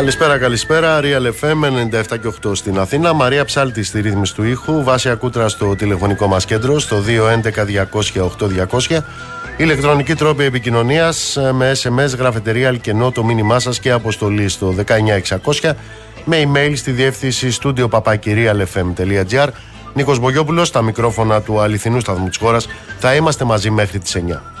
Καλησπέρα, καλησπέρα. Real FM 97 και 8 στην Αθήνα. Μαρία Ψάλτη στη ρύθμιση του ήχου. Βάση Ακούτρα στο τηλεφωνικό μας κέντρο στο 211-200-8200. Ηλεκτρονική τρόπη επικοινωνίας ε, με SMS, γραφετερία, αλκενό το μήνυμά σας και αποστολή στο 19600 με email στη διεύθυνση στούντιο papakirialfm.gr. Νίκος Μπογιόπουλος, στα μικρόφωνα του αληθινού σταθμού της χώρας. Θα είμαστε μαζί μέχρι τις 9.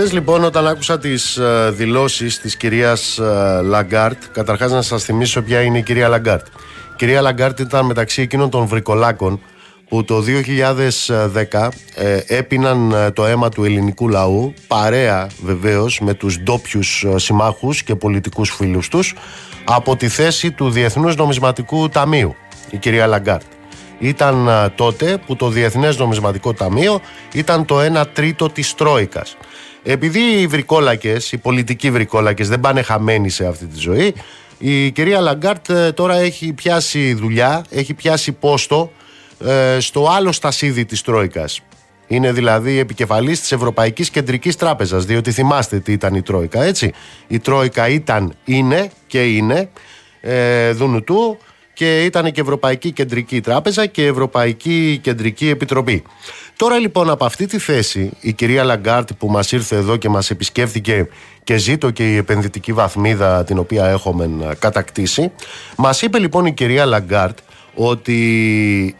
Χθες λοιπόν, όταν άκουσα τις ε, δηλώσεις της κυρίας ε, Λαγκάρντ, καταρχάς να σας θυμίσω ποια είναι η κυρία Λαγκάρντ. Η κυρία Λαγκάρντ ήταν μεταξύ εκείνων των βρικολάκων που το 2010 ε, έπιναν ε, το αίμα του ελληνικού λαού παρέα βεβαίως με τους ντόπιους ε, συμμάχους και πολιτικούς φίλους τους από τη θέση του Διεθνούς Νομισματικού Ταμείου η κυρία Λαγκάρντ. Ήταν τότε που το Διεθνές Νομισματικό Ταμείο ήταν το 1 τρίτο της Τρόικας. Επειδή οι βρικόλακες, οι πολιτικοί βρικόλακες δεν πάνε χαμένοι σε αυτή τη ζωή η κυρία Λαγκάρντ τώρα έχει πιάσει δουλειά, έχει πιάσει πόστο ε, στο άλλο στασίδι της Τρόικας. Είναι δηλαδή επικεφαλής της Ευρωπαϊκής Κεντρικής Τράπεζας, διότι θυμάστε τι ήταν η Τρόικα, έτσι. Η Τρόικα ήταν, είναι και είναι ε, δουνουτού και ήταν και Ευρωπαϊκή Κεντρική Τράπεζα και Ευρωπαϊκή Κεντρική Επιτροπή. Τώρα λοιπόν από αυτή τη θέση η κυρία Λαγκάρντ που μας ήρθε εδώ και μας επισκέφθηκε και ζήτω και η επενδυτική βαθμίδα την οποία έχουμε κατακτήσει μας είπε λοιπόν η κυρία Λαγκάρντ ότι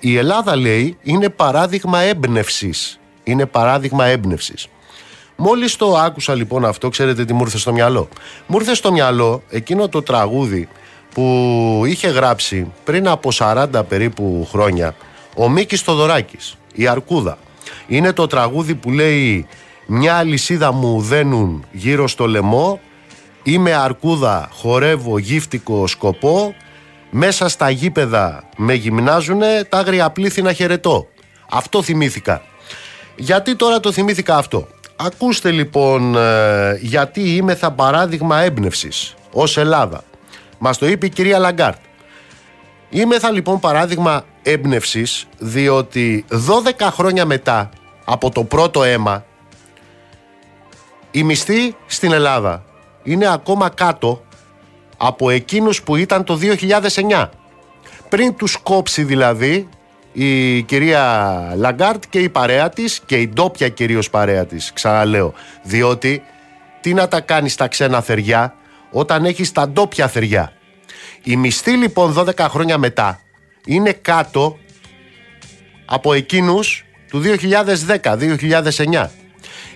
η Ελλάδα λέει είναι παράδειγμα έμπνευσης. Είναι παράδειγμα έμπνευσης. Μόλις το άκουσα λοιπόν αυτό, ξέρετε τι μου ήρθε στο μυαλό; Μου ήρθε στο μυαλό εκείνο το τραγούδι που είχε γράψει πριν από 40 περίπου χρόνια ο Μίκης Θοδωράκης, η Αρκούδα. Είναι το τραγούδι που λέει «Μια αλυσίδα μου δένουν γύρω στο λαιμό, είμαι αρκούδα, χορεύω γύφτικο σκοπό, μέσα στα γήπεδα με γυμνάζουνε, τα άγρια πλήθη χαιρετώ. Αυτό θυμήθηκα. Γιατί τώρα το θυμήθηκα αυτό; Ακούστε λοιπόν ε, γιατί είμαι θα παράδειγμα έμπνευσης ως Ελλάδα. Μας το είπε η κυρία Λαγκάρντ. Είμαστε λοιπόν παράδειγμα έμπνευσης διότι 12 χρόνια μετά από το πρώτο αίμα οι μισθοί στην Ελλάδα είναι ακόμα κάτω από εκείνους που ήταν το 2009. Πριν τους κόψει δηλαδή η κυρία Λαγκάρντ και η παρέα της και η ντόπια κυρίως παρέα της, ξαναλέω. Διότι τι να τα κάνεις τα ξένα θεριά όταν έχεις τα ντόπια θεριά. Οι μισθοί λοιπόν 12 χρόνια μετά είναι κάτω από εκείνους του 2010-2009.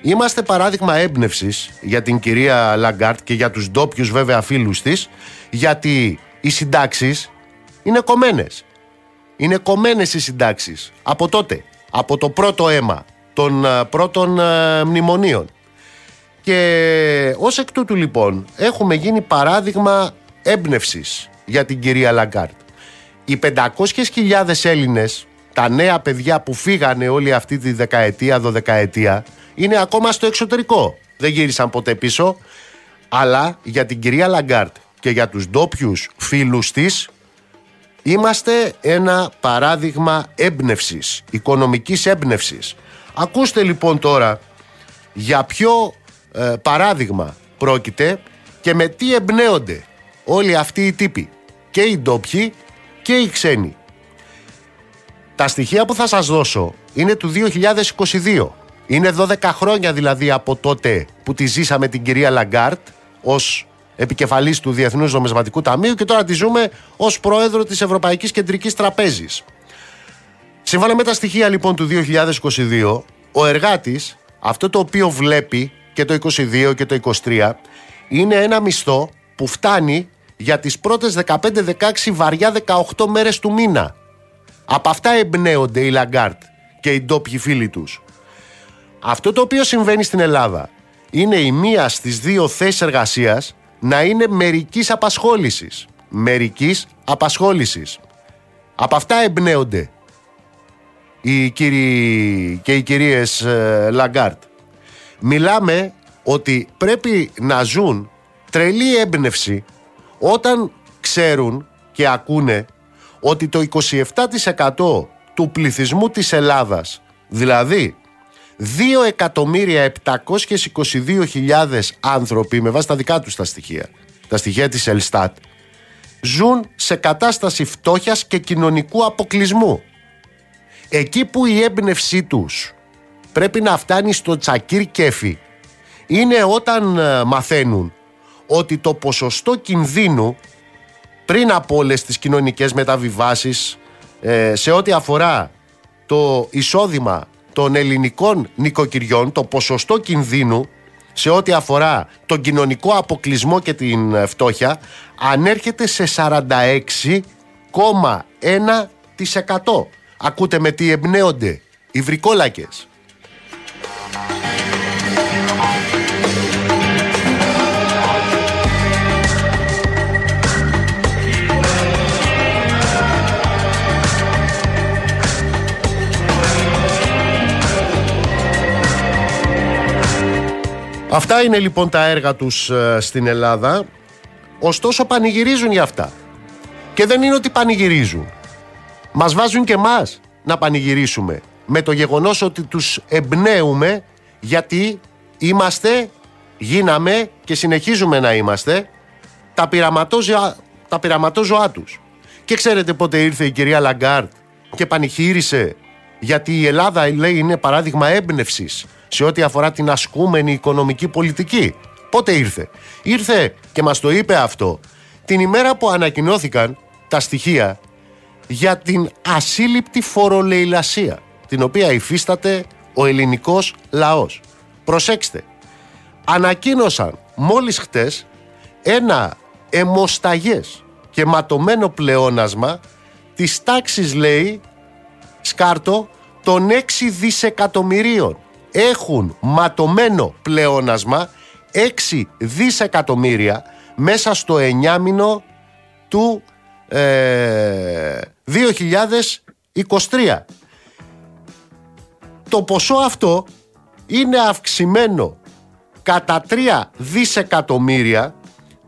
Είμαστε παράδειγμα έμπνευσης για την κυρία Λαγκάρντ και για τους ντόπιους βέβαια φίλους της γιατί οι συντάξεις είναι κομμένες. Είναι κομμένες οι συντάξεις από τότε, από το πρώτο αίμα των ε, πρώτων ε, μνημονίων. Και ως εκ τούτου λοιπόν έχουμε γίνει παράδειγμα έμπνευσης για την κυρία Λαγκάρντ. Οι 500.000 Έλληνες, τα νέα παιδιά που φύγανε όλη αυτή τη δεκαετία, δωδεκαετία, είναι ακόμα στο εξωτερικό. Δεν γύρισαν ποτέ πίσω. Αλλά για την κυρία Λαγκάρντ και για τους ντόπιους φίλους της είμαστε ένα παράδειγμα έμπνευσης, οικονομικής έμπνευσης. Ακούστε λοιπόν τώρα για ποιο ε, παράδειγμα πρόκειται και με τι εμπνέονται όλοι αυτοί οι τύποι και οι ντόπιοι και οι ξένοι. Τα στοιχεία που θα σας δώσω είναι του 2022 είναι 12 χρόνια δηλαδή από τότε που τη ζήσαμε την κυρία Λαγκάρντ ως επικεφαλής του Διεθνούς Νομισματικού Ταμείου και τώρα τη ζούμε ως πρόεδρο της Ευρωπαϊκής Κεντρικής Τραπέζης. Σύμφωνα με τα στοιχεία λοιπόν του 2022, ο εργάτης, αυτό το οποίο βλέπει και το 22 και το 23, είναι ένα μισθό που φτάνει για τις πρώτες 15-16 βαριά 18 μέρες του μήνα. Από αυτά εμπνέονται οι Λαγκάρντ και οι ντόπιοι φίλοι τους. Αυτό το οποίο συμβαίνει στην Ελλάδα είναι η μία στις δύο θέσεις εργασίας να είναι μερικής απασχόλησης. Μερικής απασχόλησης. Από αυτά εμπνέονται οι κύριοι και οι κυρίες ε, Λαγκάρντ. Μιλάμε ότι πρέπει να ζουν τρελή έμπνευση όταν ξέρουν και ακούνε ότι το 27% του πληθυσμού της Ελλάδας, δηλαδή 2.722.000 άνθρωποι με βάση τα δικά τους τα στοιχεία, τα στοιχεία της Ελστάτ, ζουν σε κατάσταση φτώχειας και κοινωνικού αποκλεισμού. Εκεί που η έμπνευσή τους πρέπει να φτάνει στο τσακίρ κέφι είναι όταν ε, μαθαίνουν ότι το ποσοστό κινδύνου πριν από όλες τις κοινωνικές μεταβιβάσεις ε, σε ό,τι αφορά το εισόδημα των ελληνικών νοικοκυριών, το ποσοστό κινδύνου σε ό,τι αφορά τον κοινωνικό αποκλεισμό και την ε, φτώχεια ανέρχεται σε 46,1%. Ακούτε με τι εμπνέονται οι βρικόλακες. Αυτά είναι λοιπόν τα έργα τους ε, στην Ελλάδα. Ωστόσο πανηγυρίζουν για αυτά. Και δεν είναι ότι πανηγυρίζουν. Μας βάζουν και μας να πανηγυρίσουμε Με το γεγονός ότι τους εμπνέουμε Γιατί είμαστε, γίναμε και συνεχίζουμε να είμαστε Τα πειραματόζωα, τα πειραματόζωά τους. Και ξέρετε πότε ήρθε η κυρία Λαγκάρντ Και πανηγύρισε γιατί η Ελλάδα λέει είναι παράδειγμα έμπνευσης σε ό,τι αφορά την ασκούμενη οικονομική πολιτική. Πότε ήρθε; Ήρθε και μας το είπε αυτό την ημέρα που ανακοινώθηκαν τα στοιχεία για την ασύλληπτη φορολεηλασία την οποία υφίσταται ο ελληνικός λαός. Προσέξτε, ανακοίνωσαν μόλις χτες ένα αιμοσταγές και ματωμένο πλεόνασμα της τάξης λέει σκάρτο των 6 δισεκατομμυρίων έχουν ματωμένο πλεόνασμα 6 δισεκατομμύρια μέσα στο εννιάμινο του 2023. Ε, Το ποσό αυτό είναι αυξημένο κατά 3 δισεκατομμύρια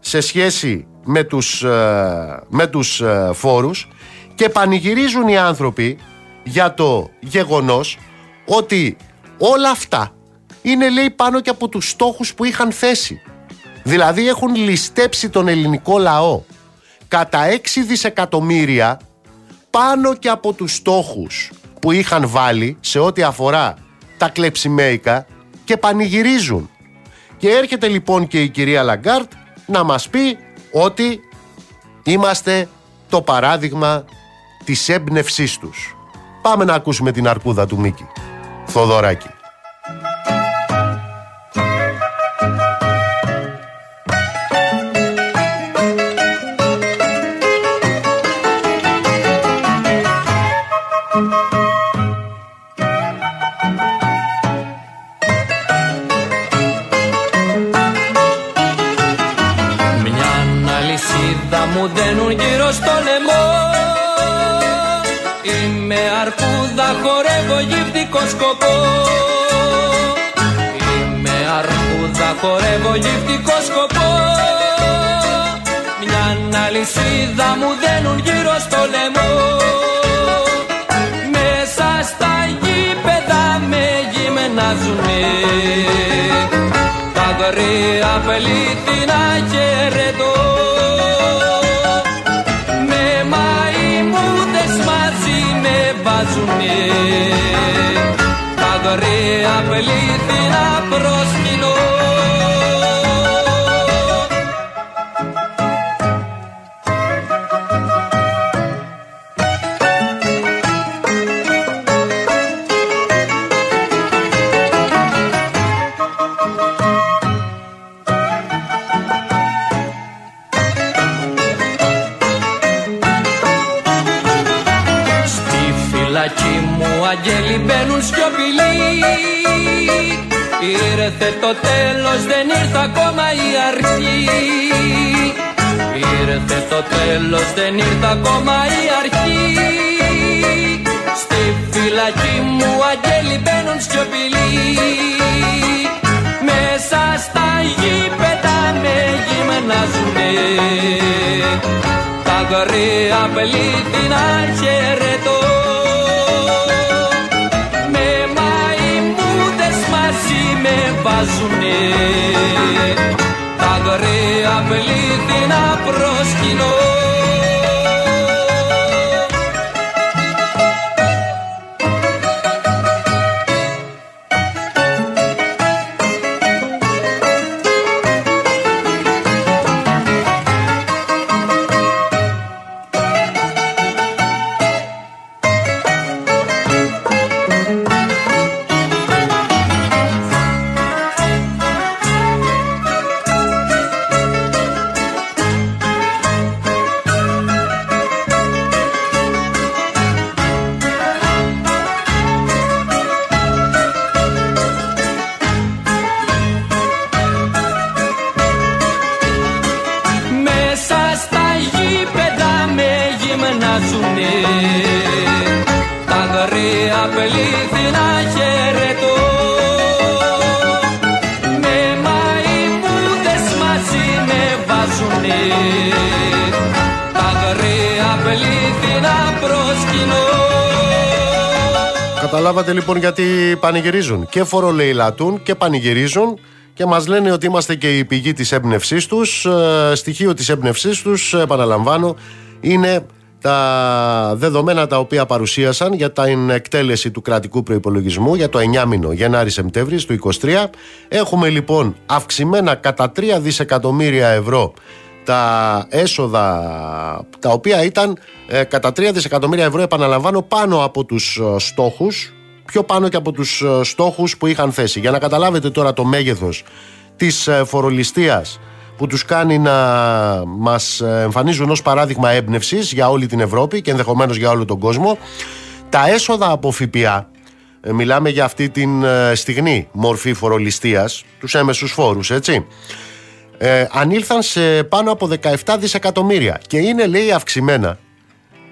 σε σχέση με τους, ε, με τους ε, φόρους και πανηγυρίζουν οι άνθρωποι για το γεγονός ότι όλα αυτά είναι λέει πάνω και από τους στόχους που είχαν θέσει. Δηλαδή έχουν ληστέψει τον ελληνικό λαό κατά 6 δισεκατομμύρια πάνω και από τους στόχους που είχαν βάλει σε ό,τι αφορά τα κλεψιμέικα και πανηγυρίζουν. Και έρχεται λοιπόν και η κυρία Λαγκάρντ να μας πει ότι είμαστε το παράδειγμα της έμπνευσής τους. Πάμε να ακούσουμε την αρκούδα του Μίκη. Θοδωράκη. Σκοπό. Είμαι αρκούδα, χορεύω γυφτικό σκοπό. Μια αλυσίδα μου δένουν γύρω στο λαιμό. Μέσα στα γήπεδα με γυμνάζουνε Τα αγρία πελίτινα χαιρετώ αγρία πλήθη το τέλος δεν ήρθε ακόμα η αρχή. Στη φυλακή μου αγγέλοι μπαίνουν σιωπηλοί. Μέσα στα γήπεδα με γυμνάζουνε Τα γρία να χαιρετώ βάζουνε τα γραία πλήθη να προσκυνώ πανηγυρίζουν. Και φορολεϊλατούν και πανηγυρίζουν και μας λένε ότι είμαστε και η πηγή της έμπνευσής τους. Ε, στοιχείο της έμπνευσής τους, επαναλαμβάνω, είναι τα δεδομένα τα οποία παρουσίασαν για την εκτέλεση του κρατικού προϋπολογισμού για το 9 μήνο Γενάρη-Σεπτέμβρη του 23. Έχουμε λοιπόν αυξημένα κατά 3 δισεκατομμύρια ευρώ τα έσοδα τα οποία ήταν ε, κατά 3 δισεκατομμύρια ευρώ επαναλαμβάνω πάνω από τους ε, στόχους πιο πάνω και από τους ε, στόχους που είχαν θέσει. Για να καταλάβετε τώρα το μέγεθος της ε, φορολιστίας που τους κάνει να μας εμφανίζουν ως παράδειγμα έμπνευσης για όλη την Ευρώπη και ενδεχομένως για όλο τον κόσμο τα έσοδα από ΦΠΑ μιλάμε για αυτή την στιγμή μορφή φορολιστίας τους έμεσους φόρους έτσι ε, ανήλθαν σε πάνω από 17 δισεκατομμύρια και είναι λέει αυξημένα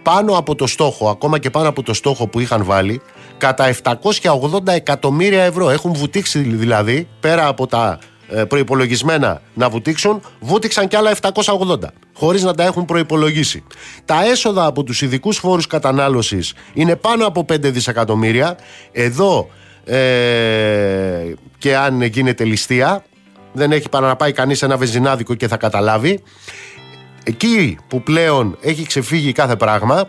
πάνω από το στόχο, ακόμα και πάνω από το στόχο που είχαν βάλει, κατά 780 εκατομμύρια ευρώ. Έχουν βουτήξει δηλαδή, πέρα από τα ε, προϋπολογισμένα να βουτήξουν, βούτυξαν κι άλλα 780, χωρίς να τα έχουν προϋπολογίσει. Τα έσοδα από τους ειδικούς φόρους κατανάλωσης είναι πάνω από 5 δισεκατομμύρια. Εδώ ε, και αν γίνεται ληστεία, δεν έχει παρά να πάει κανείς ένα βενζινάδικο και θα καταλάβει. Εκεί που πλέον έχει ξεφύγει κάθε πράγμα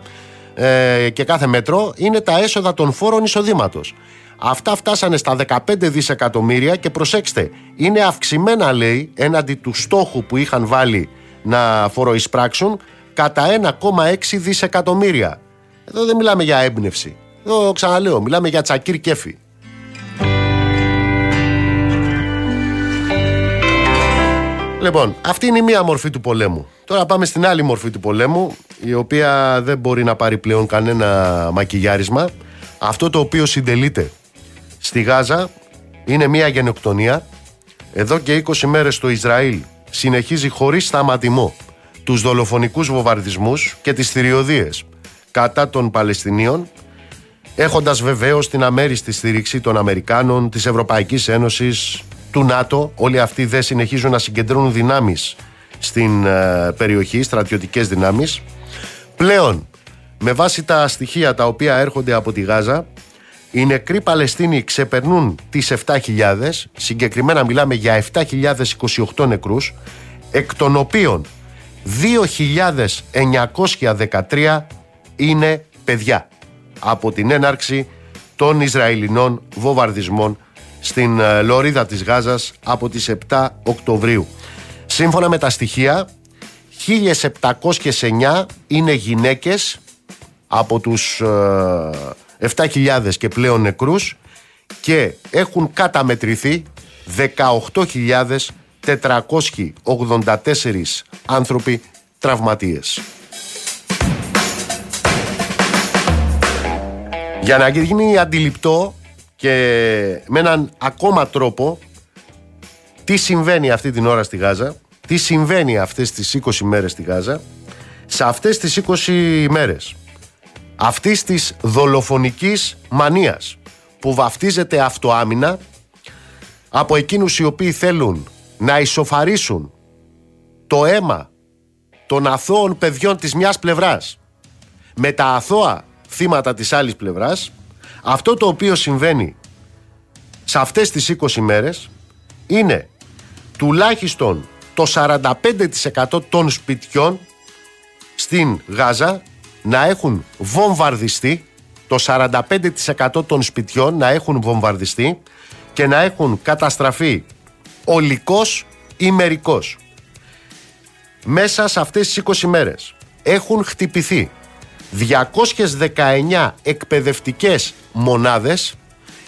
ε, και κάθε μέτρο είναι τα έσοδα των φόρων εισοδήματος. Αυτά φτάσανε στα 15 δισεκατομμύρια και προσέξτε, είναι αυξημένα λέει έναντι του στόχου που είχαν βάλει να φοροεισπράξουν κατά 1,6 δισεκατομμύρια. Εδώ δεν μιλάμε για έμπνευση. Εδώ ξαναλέω, μιλάμε για τσακίρ κέφι. Λοιπόν, αυτή είναι η μία μορφή του πολέμου. Τώρα πάμε στην άλλη μορφή του πολέμου, η οποία δεν μπορεί να πάρει πλέον κανένα μακιγιάρισμα. Αυτό το οποίο συντελείται στη Γάζα είναι μία γενοκτονία. Εδώ και 20 μέρες το Ισραήλ συνεχίζει χωρίς σταματημό τους δολοφονικούς βομβαρδισμούς και τις θηριωδίες κατά των Παλαιστινίων έχοντας βεβαίως την αμέριστη στήριξη των Αμερικάνων, της Ευρωπαϊκής Ένωσης, του ΝΑΤΟ. Όλοι αυτοί δεν συνεχίζουν να συγκεντρώνουν δυνάμεις στην ε, περιοχή, στρατιωτικές δυνάμεις. Πλέον, με βάση τα στοιχεία τα οποία έρχονται από τη Γάζα, οι νεκροί Παλαιστίνοι ξεπερνούν τις 7.000, συγκεκριμένα μιλάμε για 7.028 νεκρούς, εκ των οποίων 2.913 είναι παιδιά από την έναρξη των Ισραηλινών βομβαρδισμών στην ε, λωρίδα της Γάζας από τις 7 Οκτωβρίου. Σύμφωνα με τα στοιχεία, 1.709 είναι γυναίκες από τους 7.000 ε, και πλέον νεκρούς και έχουν καταμετρηθεί 18.484 άνθρωποι τραυματίες. Για να γίνει αντιληπτό και με έναν ακόμα τρόπο τι συμβαίνει αυτή την ώρα στη Γάζα, τι συμβαίνει αυτές τις 20 μέρες στη Γάζα, σε αυτές τις 20 μέρες αυτής της δολοφονικής μανίας που βαφτίζεται αυτοάμυνα από εκείνους οι οποίοι θέλουν να ισοφαρίσουν το αίμα των αθώων παιδιών της μιας πλευράς με τα αθώα θύματα της άλλης πλευράς αυτό το οποίο συμβαίνει σε αυτές τις 20 μέρες είναι τουλάχιστον το 45% των σπιτιών στην Γάζα να έχουν βομβαρδιστεί το 45% των σπιτιών να έχουν βομβαρδιστεί και να έχουν καταστραφεί ολικός ή μερικός. Μέσα σε αυτές τις 20 μέρες έχουν χτυπηθεί 219 εκπαιδευτικές μονάδες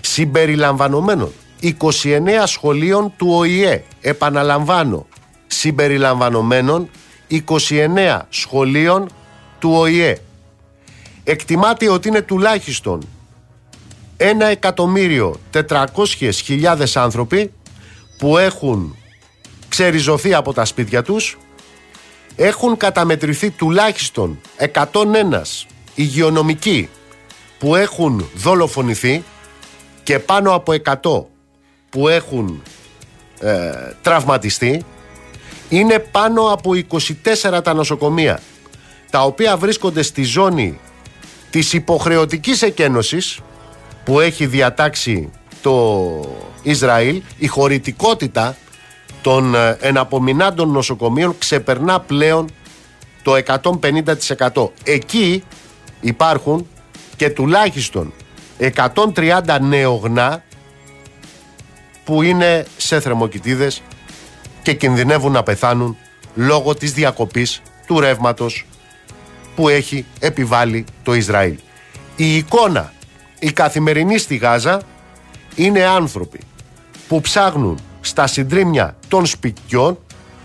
συμπεριλαμβανομένων 29 σχολείων του ΟΗΕ. Επαναλαμβάνω, συμπεριλαμβανομένων 29 σχολείων του ΟΗΕ. Εκτιμάται ότι είναι τουλάχιστον 1.400.000 άνθρωποι που έχουν ξεριζωθεί από τα σπίτια τους έχουν καταμετρηθεί τουλάχιστον 101 υγειονομικοί που έχουν δολοφονηθεί και πάνω από 100 που έχουν ε, τραυματιστεί είναι πάνω από 24 τα νοσοκομεία τα οποία βρίσκονται στη ζώνη της υποχρεωτικής εκένωσης που έχει διατάξει το Ισραήλ η χωρητικότητα των ε, εναπομεινάντων νοσοκομείων ξεπερνά πλέον το 150%. Εκεί υπάρχουν και τουλάχιστον 130 νεογνά που είναι σε θερμοκοιτίδες και κινδυνεύουν να πεθάνουν λόγω της διακοπής του ρεύματος που έχει επιβάλει το Ισραήλ. Η εικόνα, η καθημερινή στη Γάζα είναι άνθρωποι που ψάχνουν στα συντρίμια των σπιτιών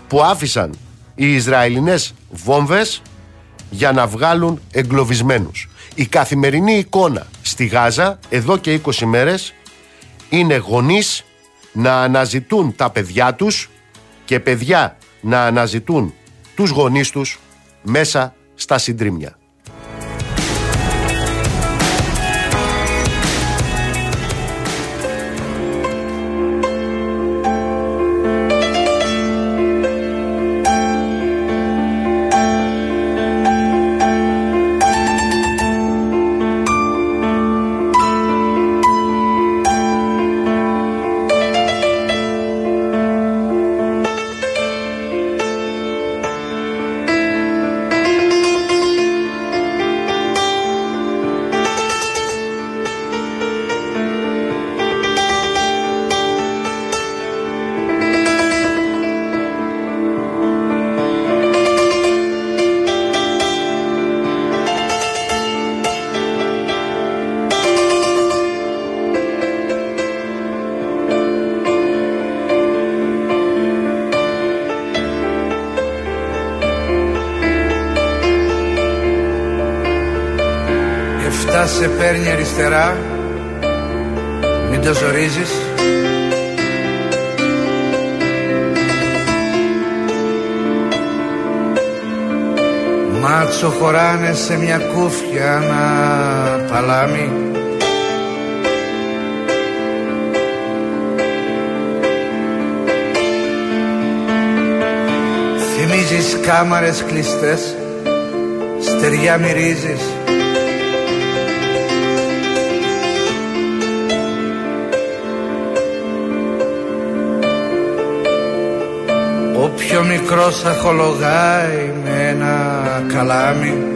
που άφησαν οι Ισραηλινές βόμβες για να βγάλουν εγκλωβισμένους. Η καθημερινή εικόνα στη Γάζα εδώ και 20 μέρες είναι γονείς να αναζητούν τα παιδιά τους και παιδιά να αναζητούν τους γονείς τους μέσα στα συντρίμια. Αριστερά. Μην το ζορίζεις. Μάτσο χωράνε σε μια κούφια να παλάμι. Θυμίζεις κάμαρες κλειστές Στεριά μυρίζεις μικρός αχολογάει με ένα καλάμι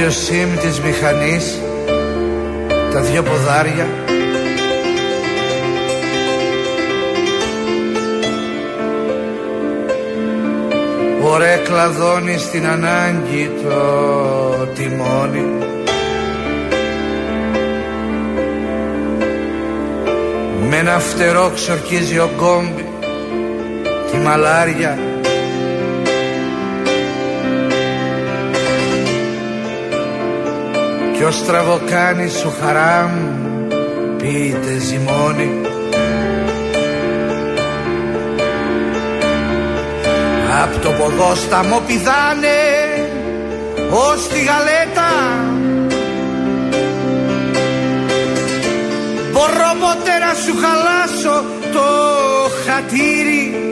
Γυαλίζει ο σίμ της μηχανής Τα δυο ποδάρια. Ωραία κλαδώνει στην ανάγκη το τιμόνι. Με ένα φτερό ξορκίζει ο γκόμπι Τη μαλάρια Ποιος στραβοκάνει σου χαρά μου πείτε ζυμώνει. Απ' το ποδόσταμο πηδάνε ως τη γαλέτα. Μπορώ ποτέ να σου χαλάσω το χατήρι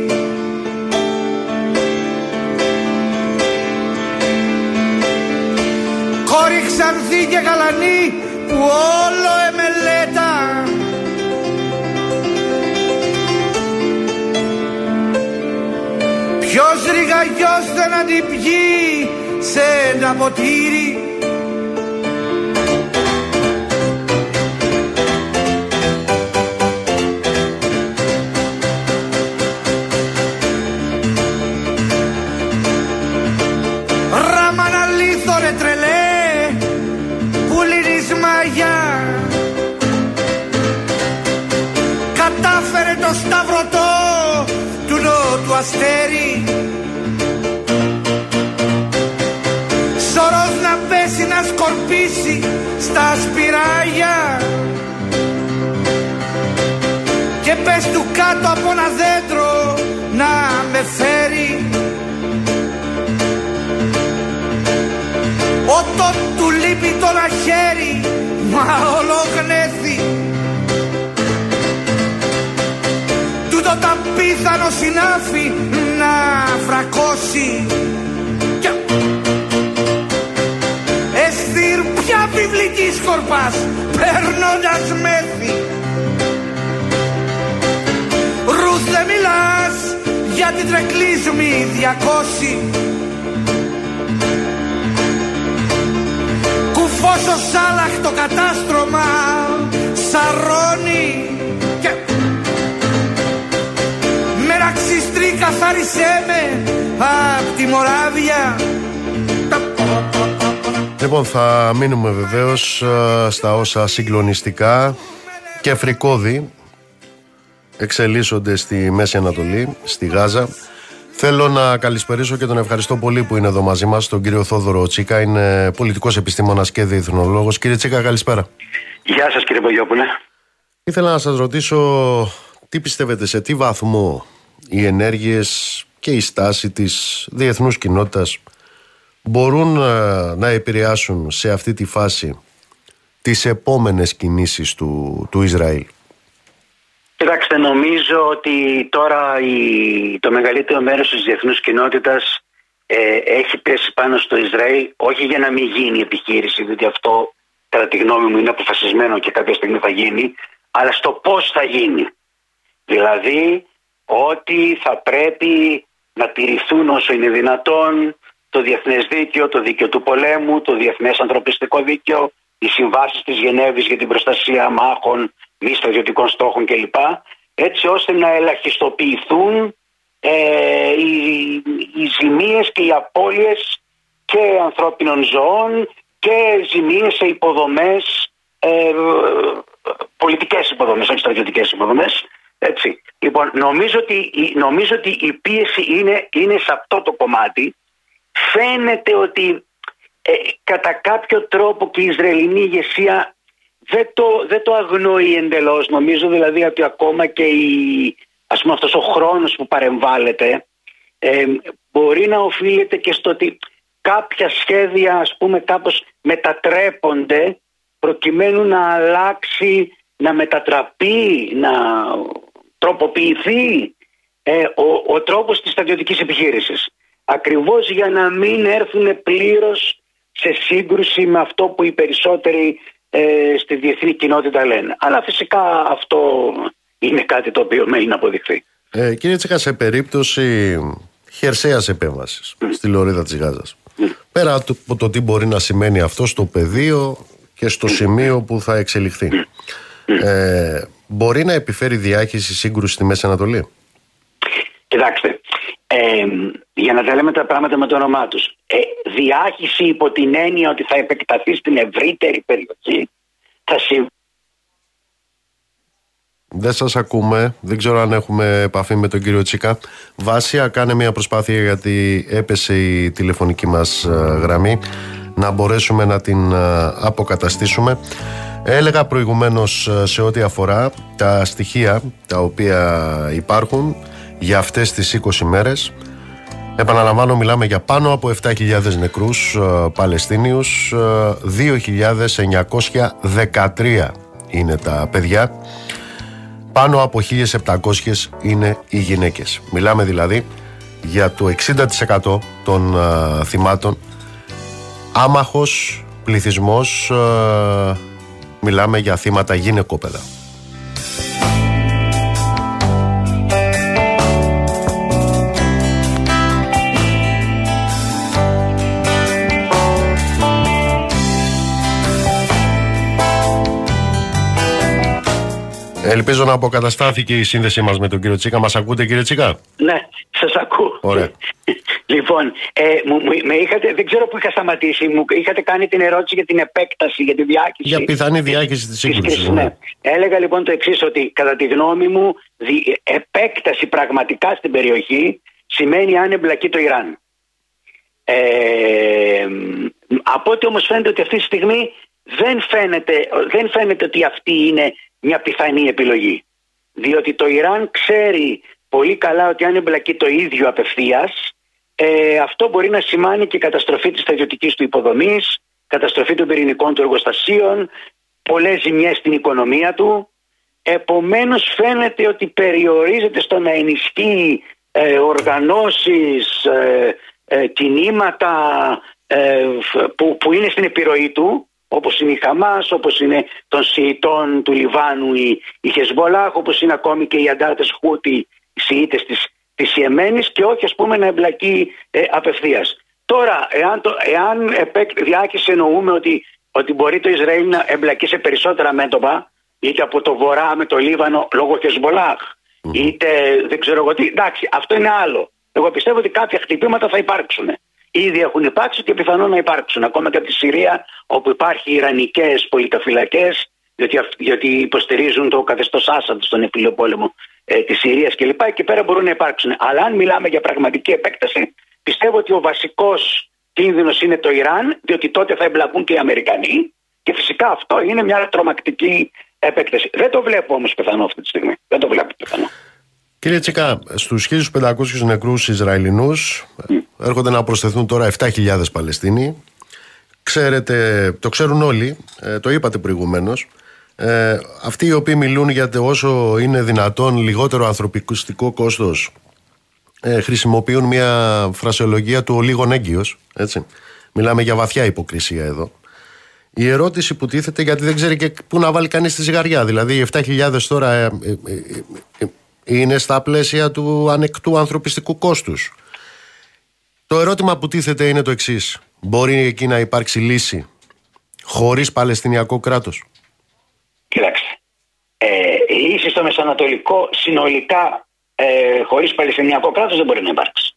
Κόρη ξανθή και γαλανή που όλο εμελέτα. Ποιος ρηγαγιός δεν αντιπιεί σε ένα ποτήρι πες του κάτω από ένα δέντρο να με φέρει. Όταν του λείπει το λαχέρι μα ολογνέθη το πίθανο συνάφι να φρακώσει. Εστήρ πια βιβλική σκορπάς παίρνοντας μέθη μιλάς για την τρεκλίσμη διακόση Κουφός ο Σάλαχ το κατάστρωμα σαρώνει Αξιστρή καθάρισέ με απ' τη Μοράβια. Λοιπόν θα μείνουμε βεβαίως ε, στα όσα συγκλονιστικά και φρικόδη εξελίσσονται στη Μέση Ανατολή, στη Γάζα. Θέλω να καλησπερίσω και τον ευχαριστώ πολύ που είναι εδώ μαζί μας, τον κύριο Θόδωρο Τσίκα. Είναι πολιτικός επιστήμονας και διεθνολόγος. Κύριε Τσίκα, καλησπέρα. Γεια σας κύριε Παγιόπουλε. Ήθελα να σας ρωτήσω τι πιστεύετε, σε τι βαθμό οι ενέργειες και η στάση της διεθνούς κοινότητας μπορούν ε, να, επηρεάσουν σε αυτή τη φάση τις επόμενες κινήσεις του, του Ισραήλ; Κοιτάξτε, νομίζω ότι τώρα η, το μεγαλύτερο μέρος της διεθνούς κοινότητας ε, έχει πέσει πάνω στο Ισραήλ όχι για να μην γίνει η επιχείρηση, διότι αυτό κατά τη γνώμη μου είναι αποφασισμένο και κάποια στιγμή θα γίνει, αλλά στο πώς θα γίνει. Δηλαδή ότι θα πρέπει να τηρηθούν όσο είναι δυνατόν το διεθνές δίκαιο, το δίκαιο του πολέμου, το διεθνές ανθρωπιστικό δίκαιο, οι συμβάσεις της Γενέβης για την προστασία μάχων, μη στρατιωτικών στόχων κλπ. Έτσι ώστε να ελαχιστοποιηθούν ε, οι, οι ζημίες και οι απώλειες και ανθρώπινων ζώων και ζημίες σε υποδομές, ε, πολιτικές υποδομές, όχι στρατιωτικές υποδομές έτσι. Λοιπόν, νομίζω ότι, νομίζω ότι η πίεση είναι, είναι σε αυτό το κομμάτι. Φαίνεται ότι ε, κατά κάποιο τρόπο και η Ισραηλινή ηγεσία δεν το, δεν το αγνοεί εντελώς. Νομίζω δηλαδή ότι ακόμα και η, ας πούμε αυτός ο χρόνος που παρεμβάλλεται ε, μπορεί να οφείλεται και στο ότι κάποια σχέδια ας πούμε κάπως μετατρέπονται προκειμένου να αλλάξει, να μετατραπεί, να τροποποιηθεί ε, ο, ο τρόπος της στρατιωτικής επιχείρησης. Ακριβώς για να μην έρθουν πλήρως σε σύγκρουση με αυτό που οι περισσότεροι ε, στη διεθνή κοινότητα λένε. Αλλά φυσικά αυτό είναι κάτι το οποίο μένει να αποδειχθεί. Ε, κύριε Τσίκα, σε περίπτωση χερσαίας επέμβασης στη Λωρίδα της Γάζας, πέρα από το τι μπορεί να σημαίνει αυτό στο πεδίο και στο σημείο που θα εξελιχθεί, ε, μπορεί να επιφέρει διάχυση σύγκρουση στη Μέση Ανατολή; Κοιτάξτε, ε, για να τα λέμε τα πράγματα με το όνομά τους, ε, διάχυση υπό την έννοια ότι θα επεκταθεί στην ευρύτερη περιοχή θα συμβεί. Δεν σας ακούμε, δεν ξέρω αν έχουμε επαφή με τον κύριο Τσίκα. Βάσια, κάνε μια προσπάθεια γιατί έπεσε η τηλεφωνική μας ε, γραμμή. να μπορέσουμε να την αποκαταστήσουμε. Έλεγα προηγουμένως σε ό,τι αφορά τα στοιχεία τα οποία υπάρχουν για αυτές τις 20 μέρες. Επαναλαμβάνω μιλάμε για πάνω από 7.000 νεκρούς Παλαιστίνιους, 2.913 είναι τα παιδιά, πάνω από 1.700 είναι οι γυναίκες. Μιλάμε δηλαδή για το 60% των θυμάτων άμαχος πληθυσμός μιλάμε για θύματα γυναικόπαιδα. Ελπίζω να αποκαταστάθηκε η σύνδεσή μας με τον κύριο Τσίκα. Μας ακούτε, κύριε Τσίκα; Ναι, σας ακούω. Ωραία. λοιπόν, ε, μου, με είχατε, δεν ξέρω που είχα σταματήσει. Μου είχατε κάνει την ερώτηση για την επέκταση, για τη διάκριση. Για πιθανή διάκριση της σύγκρουσης. Ναι. ναι. Έλεγα λοιπόν το εξής, ότι κατά τη γνώμη μου, δι, επέκταση πραγματικά στην περιοχή σημαίνει αν εμπλακεί το Ιράν. Ε, από ό,τι όμως φαίνεται ότι αυτή τη στιγμή δεν φαίνεται, δεν φαίνεται ότι αυτή είναι μια πιθανή επιλογή. Διότι το Ιράν ξέρει πολύ καλά ότι αν εμπλακεί το ίδιο απευθείας, ε, αυτό μπορεί να σημάνει και καταστροφή της στρατιωτικής του υποδομής, καταστροφή των πυρηνικών του εργοστασίων, πολλές ζημιές στην οικονομία του. Επομένως, φαίνεται ότι περιορίζεται στο να ενισχύει ε, οργανώσεις, ε, ε κινήματα ε, που, που είναι στην επιρροή του όπως είναι η Χαμάς, όπως είναι των Σιητών του Λιβάνου η, η Χεσβολάχ, όπως είναι ακόμη και οι αντάρτες Χούτι, οι Σιήτες της, της Ιεμένης και όχι ας πούμε να εμπλακεί ε, απευθείας. Τώρα, εάν, το, εάν διάκριση εννοούμε ότι, ότι μπορεί το Ισραήλ να εμπλακεί σε περισσότερα μέτωπα, είτε από το βορρά με το Λίβανο λόγω Χεσβολάχ, είτε δεν ξέρω εγώ τι, εντάξει, αυτό είναι άλλο. Εγώ πιστεύω ότι κάποια χτυπήματα θα υπάρξουν ήδη έχουν υπάρξει και πιθανόν να υπάρξουν. Ακόμα και από τη Συρία, όπου υπάρχει Ιρανικές πολιταφυλακέ, διότι, διότι υποστηρίζουν το καθεστώς Άσαντ στον επίλιο πόλεμο ε, της Συρίας κλπ. Εκεί πέρα μπορούν να υπάρξουν. Αλλά αν μιλάμε για πραγματική επέκταση, πιστεύω ότι ο βασικός κίνδυνος είναι το Ιράν, διότι τότε θα εμπλακούν και οι Αμερικανοί. Και φυσικά αυτό είναι μια τρομακτική επέκταση. Δεν το βλέπω όμως πιθανό αυτή τη στιγμή. Δεν το βλέπω πιθανό. Κύριε Τσικά, στους 1500 νεκρούς Ισραηλινούς έρχονται να προσθεθούν τώρα 7.000 Παλαιστίνοι. Ξέρετε, το ξέρουν όλοι, ε, το είπατε προηγουμένως. Ε, αυτοί οι οποίοι μιλούν για το όσο είναι δυνατόν λιγότερο ανθρωπιστικό κόστος ε, χρησιμοποιούν μια φρασιολογία του ολίγων έγκυος, έτσι. Μιλάμε για βαθιά υποκρισία εδώ. Η ερώτηση που τίθεται γιατί δεν ξέρει και πού να βάλει κανείς τη ζυγαριά. Δηλαδή οι 7.000 τώρα ε, είναι στα πλαίσια του ανεκτού ανθρωπιστικού κόστους. Το ερώτημα που τίθεται είναι το εξής. Μπορεί εκεί να υπάρξει λύση χωρίς Παλαιστινιακό κράτος; Κοιτάξτε. Ε, λύση στο Μεσανατολικό συνολικά ε, χωρίς Παλαιστινιακό κράτος δεν μπορεί να υπάρξει.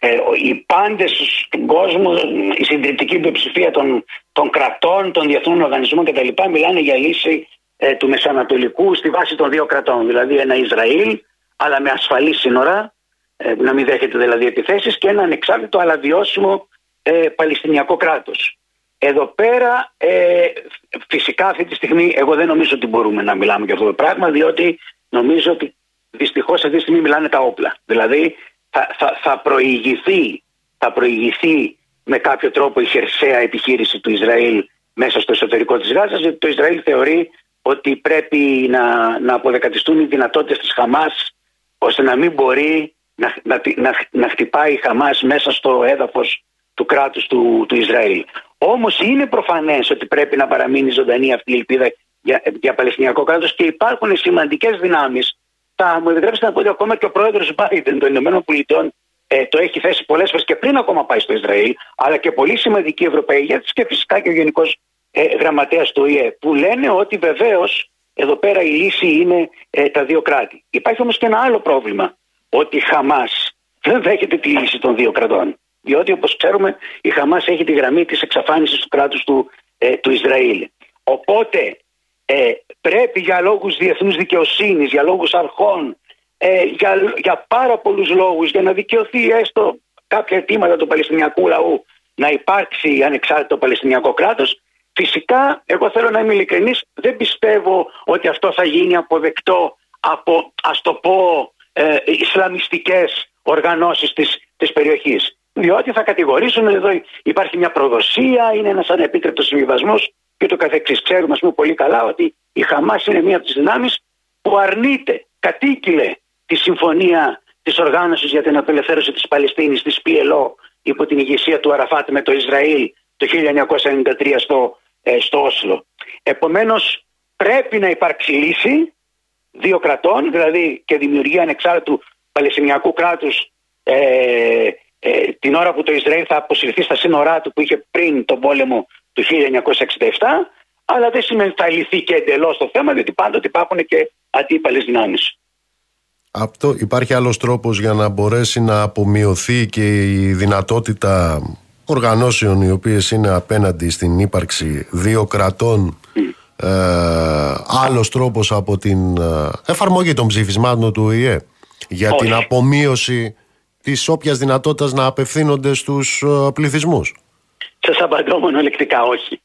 Ε, οι πάντες στον κόσμο, η συντριπτική υπεψηφία των, των κρατών, των διεθνών οργανισμών κτλ. μιλάνε για λύση ε, του Μεσανατολικού στη βάση των δύο κρατών. Δηλαδή ένα Ισραήλ, αλλά με ασφαλή σύνορα, ε, να μην δέχεται δηλαδή επιθέσεις και ένα ανεξάρτητο αλλά βιώσιμο ε, Παλαιστινιακό κράτος. Εδώ πέρα ε, φυσικά αυτή τη στιγμή εγώ δεν νομίζω ότι μπορούμε να μιλάμε για αυτό το πράγμα διότι νομίζω ότι δυστυχώς αυτή τη στιγμή μιλάνε τα όπλα. Δηλαδή θα, θα, θα, προηγηθεί, θα προηγηθεί με κάποιο τρόπο η χερσαία επιχείρηση του Ισραήλ μέσα στο εσωτερικό της Γάζας γιατί το Ισραήλ θεωρεί ότι πρέπει να, να αποδεκατιστούν οι δυνατότητες της Χαμάς ώστε να μην μπορεί να, να, να, να χτυπάει η Χαμάς μέσα στο έδαφος του κράτους του, του Ισραήλ. Όμως είναι προφανές ότι πρέπει να παραμείνει ζωντανή αυτή η ελπίδα για, για Παλαιστινιακό κράτος και υπάρχουν σημαντικές δυνάμεις. Θα μου επιτρέψετε να πω ότι ακόμα και ο πρόεδρος Biden των Ηνωμένων Πολιτειών ε, το έχει θέσει πολλές φορές και πριν ακόμα πάει στο Ισραήλ, αλλά και πολύ σημαντικοί Ευρωπαίοι ηγέτες και φυσικά και ο Γενικός ε, γραμματέας του ΙΕ, που λένε ότι βεβαίως εδώ πέρα η λύση είναι ε, τα δύο κράτη. Υπάρχει όμως και ένα άλλο πρόβλημα, ότι η Χαμάς δεν δέχεται τη λύση των δύο κρατών. Διότι όπως ξέρουμε η Χαμάς έχει τη γραμμή της εξαφάνισης του κράτους του, ε, του Ισραήλ. Οπότε ε, πρέπει για λόγους διεθνούς δικαιοσύνης, για λόγους αρχών, ε, για, για πάρα πολλούς λόγους, για να δικαιωθεί έστω κάποια αιτήματα του Παλαιστινιακού λαού να υπάρξει ανεξάρτητο Παλαιστινιακό κράτος Φυσικά, εγώ θέλω να είμαι ειλικρινής, δεν πιστεύω ότι αυτό θα γίνει αποδεκτό από, ας το πω, ε, Ισλαμιστικές οργανώσεις της, της περιοχής. Διότι θα κατηγορήσουν εδώ υπάρχει μια προδοσία, είναι ένας ανεπίτρεπτος συμβιβασμός και το καθεξής. Ξέρουμε ας πούμε, πολύ καλά ότι η Χαμάς είναι μια από τις δυνάμεις που αρνείται, κατήκυλε τη συμφωνία της οργάνωσης για την απελευθέρωση της Παλαιστίνης, της PLO, υπό την ηγεσία του Αραφάτ με το Ισραήλ το 1993 στο ε, στο Όσλο. Επομένως πρέπει να υπάρξει λύση δύο κρατών, δηλαδή και δημιουργία ανεξάρτητου Παλαιστινιακού κράτους ε, ε, την ώρα που το Ισραήλ θα αποσυρθεί στα σύνορά του που είχε πριν τον πόλεμο του 1967 αλλά δεν σημαίνει ότι θα λυθεί και εντελώς το θέμα διότι πάντοτε υπάρχουν και αντίπαλες δυνάμεις. Αυτό υπάρχει άλλος τρόπος για να μπορέσει να απομειωθεί και η δυνατότητα οργανώσεων οι οποίες είναι απέναντι στην ύπαρξη δύο κρατών ε, άλλος τρόπος από την ε, εφαρμογή των ψηφισμάτων του ΟΗΕ για την απομείωση της όποιας δυνατότητας να απευθύνονται στους ε, πληθυσμούς. Σας απαντώ μονολεκτικά όχι.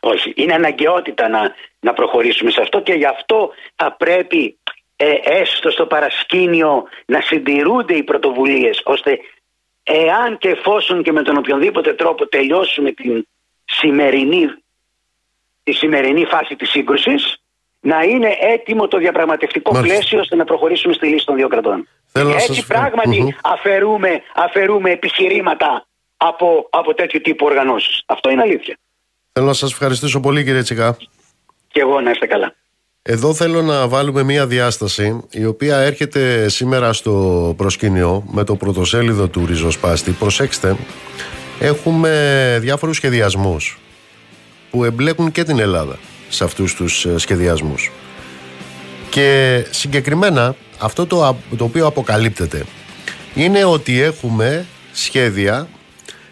Όχι. Είναι αναγκαιότητα να, να προχωρήσουμε σε αυτό και γι' αυτό θα πρέπει ε, έστω στο παρασκήνιο να συντηρούνται οι πρωτοβουλίες ώστε εάν και εφόσον και με τον οποιονδήποτε τρόπο τελειώσουμε την σημερινή, τη σημερινή φάση της σύγκρουσης να είναι έτοιμο το διαπραγματευτικό πλαίσιο ώστε να προχωρήσουμε στη λύση των δύο κρατών. Έτσι πράγματι αφαιρούμε, αφαιρούμε επιχειρήματα από, από τέτοιου τύπου οργανώσεις. Αυτό είναι αλήθεια. Θέλω να σας ευχαριστήσω πολύ κύριε Τσικά. Και εγώ να είστε καλά. Εδώ θέλω να βάλουμε μία διάσταση η οποία έρχεται σήμερα στο προσκήνιο με το πρωτοσέλιδο του Ριζοσπάστη. Προσέξτε, έχουμε διάφορους σχεδιασμούς που εμπλέκουν και την Ελλάδα σε αυτούς τους ε, σχεδιασμούς. Και συγκεκριμένα αυτό το, το οποίο αποκαλύπτεται είναι ότι έχουμε σχέδια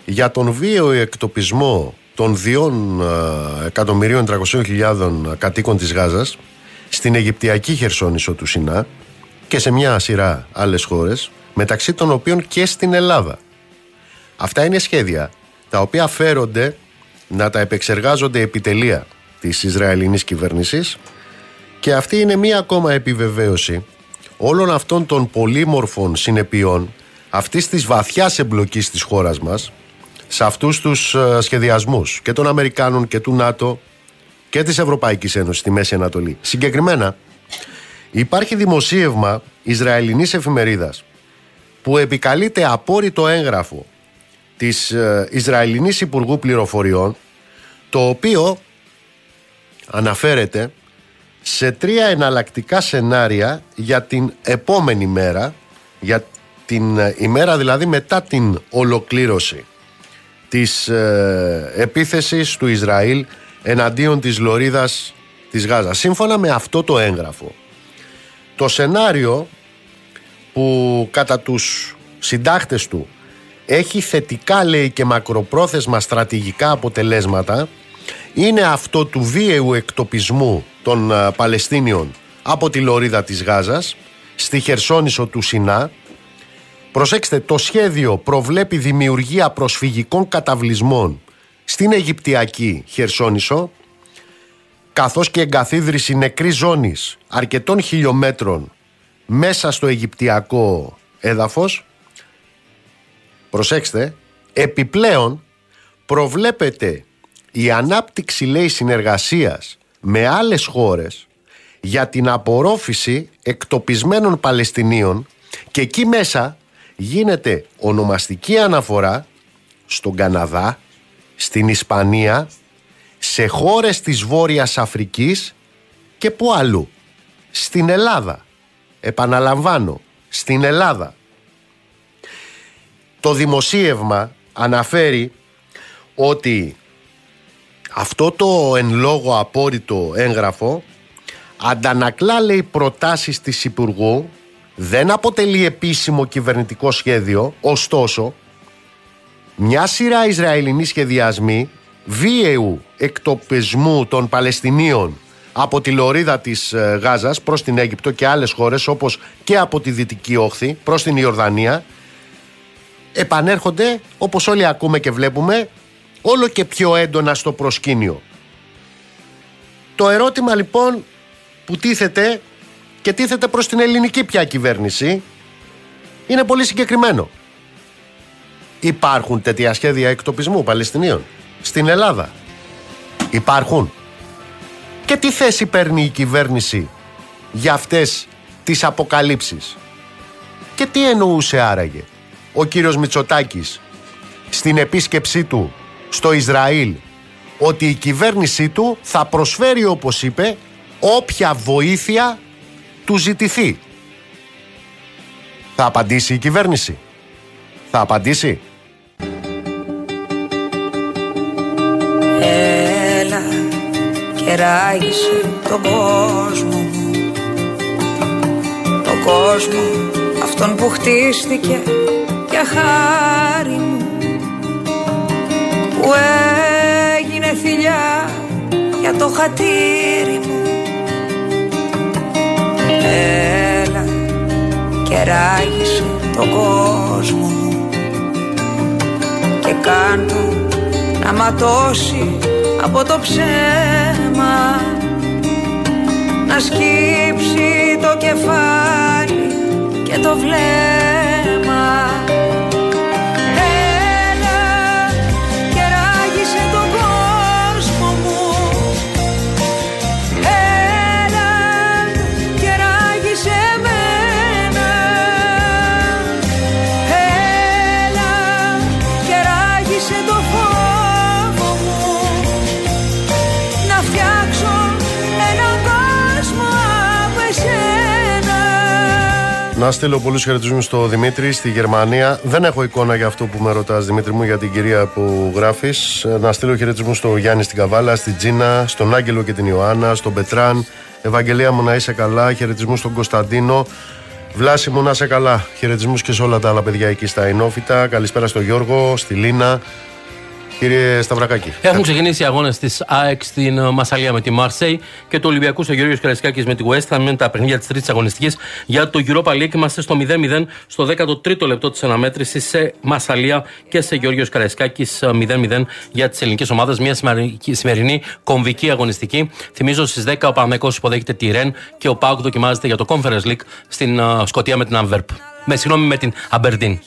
για τον βίαιο εκτοπισμό των 2.300.000 κατοίκων της Γάζας στην Αιγυπτιακή Χερσόνησο του Σινά και σε μια σειρά άλλες χώρες, μεταξύ των οποίων και στην Ελλάδα. Αυτά είναι σχέδια τα οποία φέρονται να τα επεξεργάζονται επιτελεία της Ισραηλινής κυβέρνησης και αυτή είναι μία ακόμα επιβεβαίωση όλων αυτών των πολύμορφων συνεπειών αυτής της βαθιάς εμπλοκής της χώρας μας σε αυτούς τους ε, σχεδιασμούς και των Αμερικάνων και του ΝΑΤΟ και της Ευρωπαϊκής Ένωσης στη Μέση Ανατολή. Συγκεκριμένα, υπάρχει δημοσίευμα Ισραηλινής εφημερίδας που επικαλείται απόρριτο έγγραφο της ε, Ισραηλινής Υπουργού Πληροφοριών το οποίο αναφέρεται σε τρία εναλλακτικά σενάρια για την επόμενη μέρα για την ε, ημέρα δηλαδή μετά την ολοκλήρωση της ε, επίθεσης του Ισραήλ εναντίον της Λωρίδας της Γάζας. Σύμφωνα με αυτό το έγγραφο, το σενάριο που κατά τους συντάχτες του έχει θετικά λέει και μακροπρόθεσμα στρατηγικά αποτελέσματα είναι αυτό του βίαιου εκτοπισμού των Παλαιστίνιων από τη Λωρίδα της Γάζας στη Χερσόνησο του Σινά Προσέξτε, το σχέδιο προβλέπει δημιουργία προσφυγικών καταβλισμών στην Αιγυπτιακή Χερσόνησο καθώς και εγκαθίδρυση νεκρής ζώνης αρκετών χιλιόμετρων μέσα στο Αιγυπτιακό έδαφος προσέξτε επιπλέον προβλέπεται η ανάπτυξη λέει συνεργασίας με άλλες χώρες για την απορρόφηση εκτοπισμένων Παλαιστινίων και εκεί μέσα γίνεται ονομαστική αναφορά στον Καναδά, στην Ισπανία, σε χώρες της Βόρειας Αφρικής και που αλλού. Στην Ελλάδα. Επαναλαμβάνω, στην Ελλάδα. Το δημοσίευμα αναφέρει ότι αυτό το εν λόγω απόρριτο έγγραφο αντανακλά λέει προτάσεις της Υπουργού δεν αποτελεί επίσημο κυβερνητικό σχέδιο, ωστόσο μια σειρά Ισραηλινοί σχεδιασμοί βίαιου εκτοπισμού των Παλαιστινίων από τη λωρίδα της ε, Γάζας προς την Αίγυπτο και άλλες χώρες όπως και από τη Δυτική Όχθη προς την Ιορδανία επανέρχονται όπως όλοι ακούμε και βλέπουμε όλο και πιο έντονα στο προσκήνιο. Το ερώτημα λοιπόν που τίθεται και τίθεται προς την ελληνική πια κυβέρνηση είναι πολύ συγκεκριμένο. Υπάρχουν τέτοια σχέδια εκτοπισμού Παλαιστινίων στην Ελλάδα. Υπάρχουν. Και τι θέση παίρνει η κυβέρνηση για αυτές τις αποκαλύψεις; Και τι εννοούσε άραγε ο κύριος Μητσοτάκης στην επίσκεψή του στο Ισραήλ ότι η κυβέρνησή του θα προσφέρει όπως είπε όποια βοήθεια του ζητηθεί; Θα απαντήσει η κυβέρνηση. Θα απαντήσει. Και ράγισε τον κόσμο. Μου Το κόσμο αυτόν που χτίστηκε για χάρη μου Που έγινε θηλιά για το χατήρι μου. Έλα και ράγισε τον κόσμο μου Και κάντο να ματώσει από το ψέμα να σκύψει το κεφάλι και το βλέμμα Να στείλω πολλούς χαιρετισμούς στο Δημήτρη στη Γερμανία. Δεν έχω εικόνα για αυτό που με ρωτάς, Δημήτρη μου, για την κυρία που γράφεις. Να στείλω χαιρετισμούς στο Γιάννη στην Καβάλα, στην Τζίνα, στον Άγγελο και την Ιωάννα, στον Πετράν. Ευαγγελία μου να είσαι καλά. Χαιρετισμούς στον Κωνσταντίνο. Βλάση μου να είσαι καλά. Χαιρετισμούς και σε όλα τα άλλα παιδιά εκεί στα Ινόφυτα. Καλησπέρα στον Γιώργο, στη Λίνα. Κύριε Σταυρακάκη. Έχουν ξεκινήσει οι αγώνες της ΑΕΚ στην ε, Μασαλία με τη Μάρσεϊ και του Ολυμπιακού στο Γεώργιο Καραϊσκάκης με τη West. Θα μείνουν τα παιχνίδια της τρίτης αγωνιστικής για το Europa League. Είμαστε στο 0-0 στο 13ο λεπτό της αναμέτρησης σε Μασαλία και σε Γεώργιο Καραϊσκάκης 0-0 για τις ελληνικές ομάδες. Μια σημερινή κομβική αγωνιστική. Θυμίζω στις 10 ο Παναγικό υποδέχεται τη Ρεν και ο Πάουκ δοκιμάζεται για το Conference League στην ε, Σκωτία με την Αμβέρπ. Με συγγνώμη με την Αμπερντίν.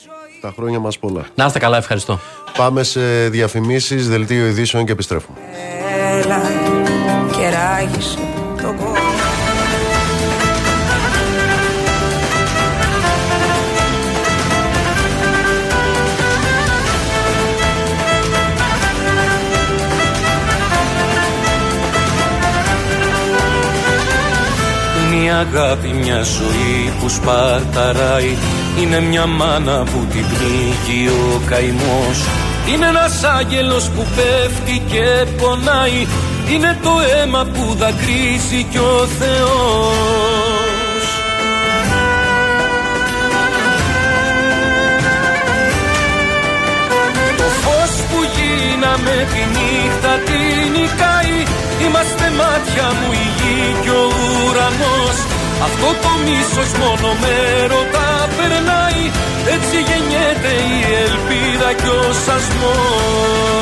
Τα χρόνια μας πολλά. Να είστε καλά, ευχαριστώ. Πάμε σε διαφημίσεις, δελτίο ειδήσεων και επιστρέφουμε. Έλα και ράγισε τον κόσμο. Είναι η αγάπη μια ζωή που σπαρταράει είναι μια μάνα που την πνίγει ο καημός. Είναι ένας άγγελος που πέφτει και πονάει. Είναι το αίμα που δακρύζει κι ο Θεός. Το φως που γίναμε τη νύχτα την νικάει. Είμαστε μάτια μου η γη κι ο ουρανός. Αυτό το μίσος μόνο με ρωτά περνάει. Έτσι γεννιέται η ελπίδα κι ο σασμός.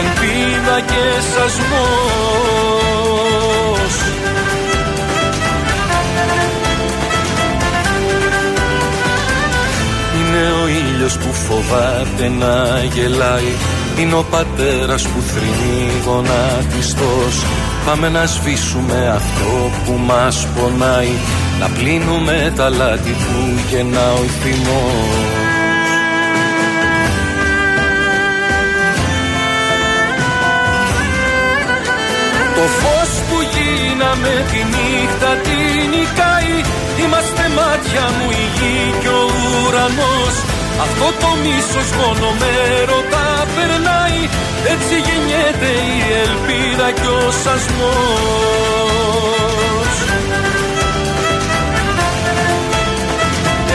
Ελπίδα και σασμός. Είναι ο ήλιος που φοβάται να γελάει. Είναι ο πατέρας που θρυνεί γονατιστός Πάμε να σβήσουμε αυτό που μας πονάει Να πλύνουμε τα λάθη που γεννά ο θυμός. Το φως που γίναμε τη νύχτα την νικάει Είμαστε μάτια μου η γη και ο ουρανός. Αυτό το μίσος μόνο με ρωτά περνάει Έτσι γεννιέται η ελπίδα και ο σασμός.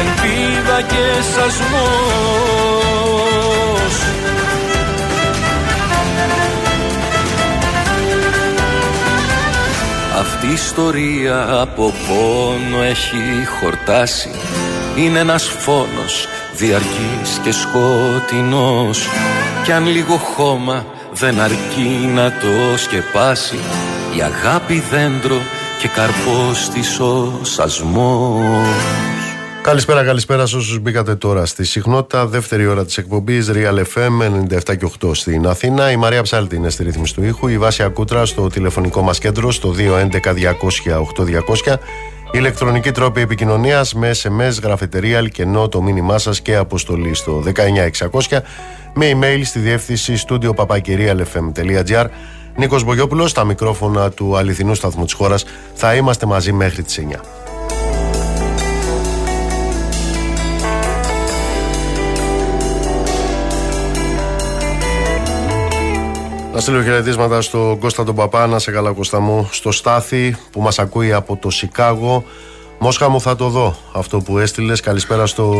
Ελπίδα και σασμός. Αυτή η ιστορία από πόνο έχει χορτάσει. Είναι ένας φόνος διαρκής και σκοτεινός κι αν λίγο χώμα δεν αρκεί να το σκεπάσει η αγάπη δέντρο και καρπός της ο σασμός Καλησπέρα, καλησπέρα σε όσους μπήκατε τώρα στη συχνότητα. Δεύτερη ώρα της εκπομπής Real FM 97 και 8 στην Αθήνα. Η Μαρία Ψάλτη είναι στη ρύθμιση του ήχου. Η Βάσια Κούτρα στο τηλεφωνικό μας κέντρο στο 211-200-8200. Ηλεκτρονική τρόπη επικοινωνίας με SMS, γραφετερία, κενό το μήνυμά σας και αποστολή στο 19600 με email στη διεύθυνση studio papakirialfm.gr. Νίκος Μπογιόπουλος, στα μικρόφωνα του αληθινού σταθμού της χώρας. Θα είμαστε μαζί μέχρι τις 9. Να στείλω χαιρετίσματα στον Κώστα τον Παπά, να σε καλά Κώστα μου, στο Στάθη που μας ακούει από το Σικάγο. Μόσχα μου θα το δω αυτό που έστειλες. Καλησπέρα στο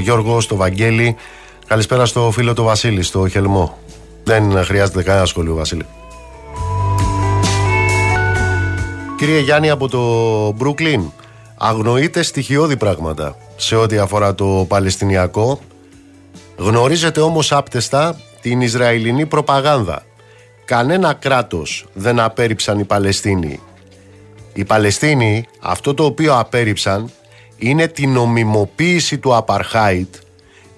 Γιώργο, στο Βαγγέλη. Καλησπέρα στο φίλο του Βασίλη, στο Χελμό. Δεν χρειάζεται κανένα σχόλιο, Βασίλη. Κύριε Γιάννη από το Μπρούκλιν, αγνοείτε στοιχειώδη πράγματα σε ό,τι αφορά το Παλαιστινιακό. Γνωρίζετε όμως άπτεστα την Ισραηλινή προπαγάνδα κανένα κράτος δεν απέρριψαν οι Παλαιστίνοι. Οι Παλαιστίνοι αυτό το οποίο απέρριψαν είναι την νομιμοποίηση του Απαρχάιτ,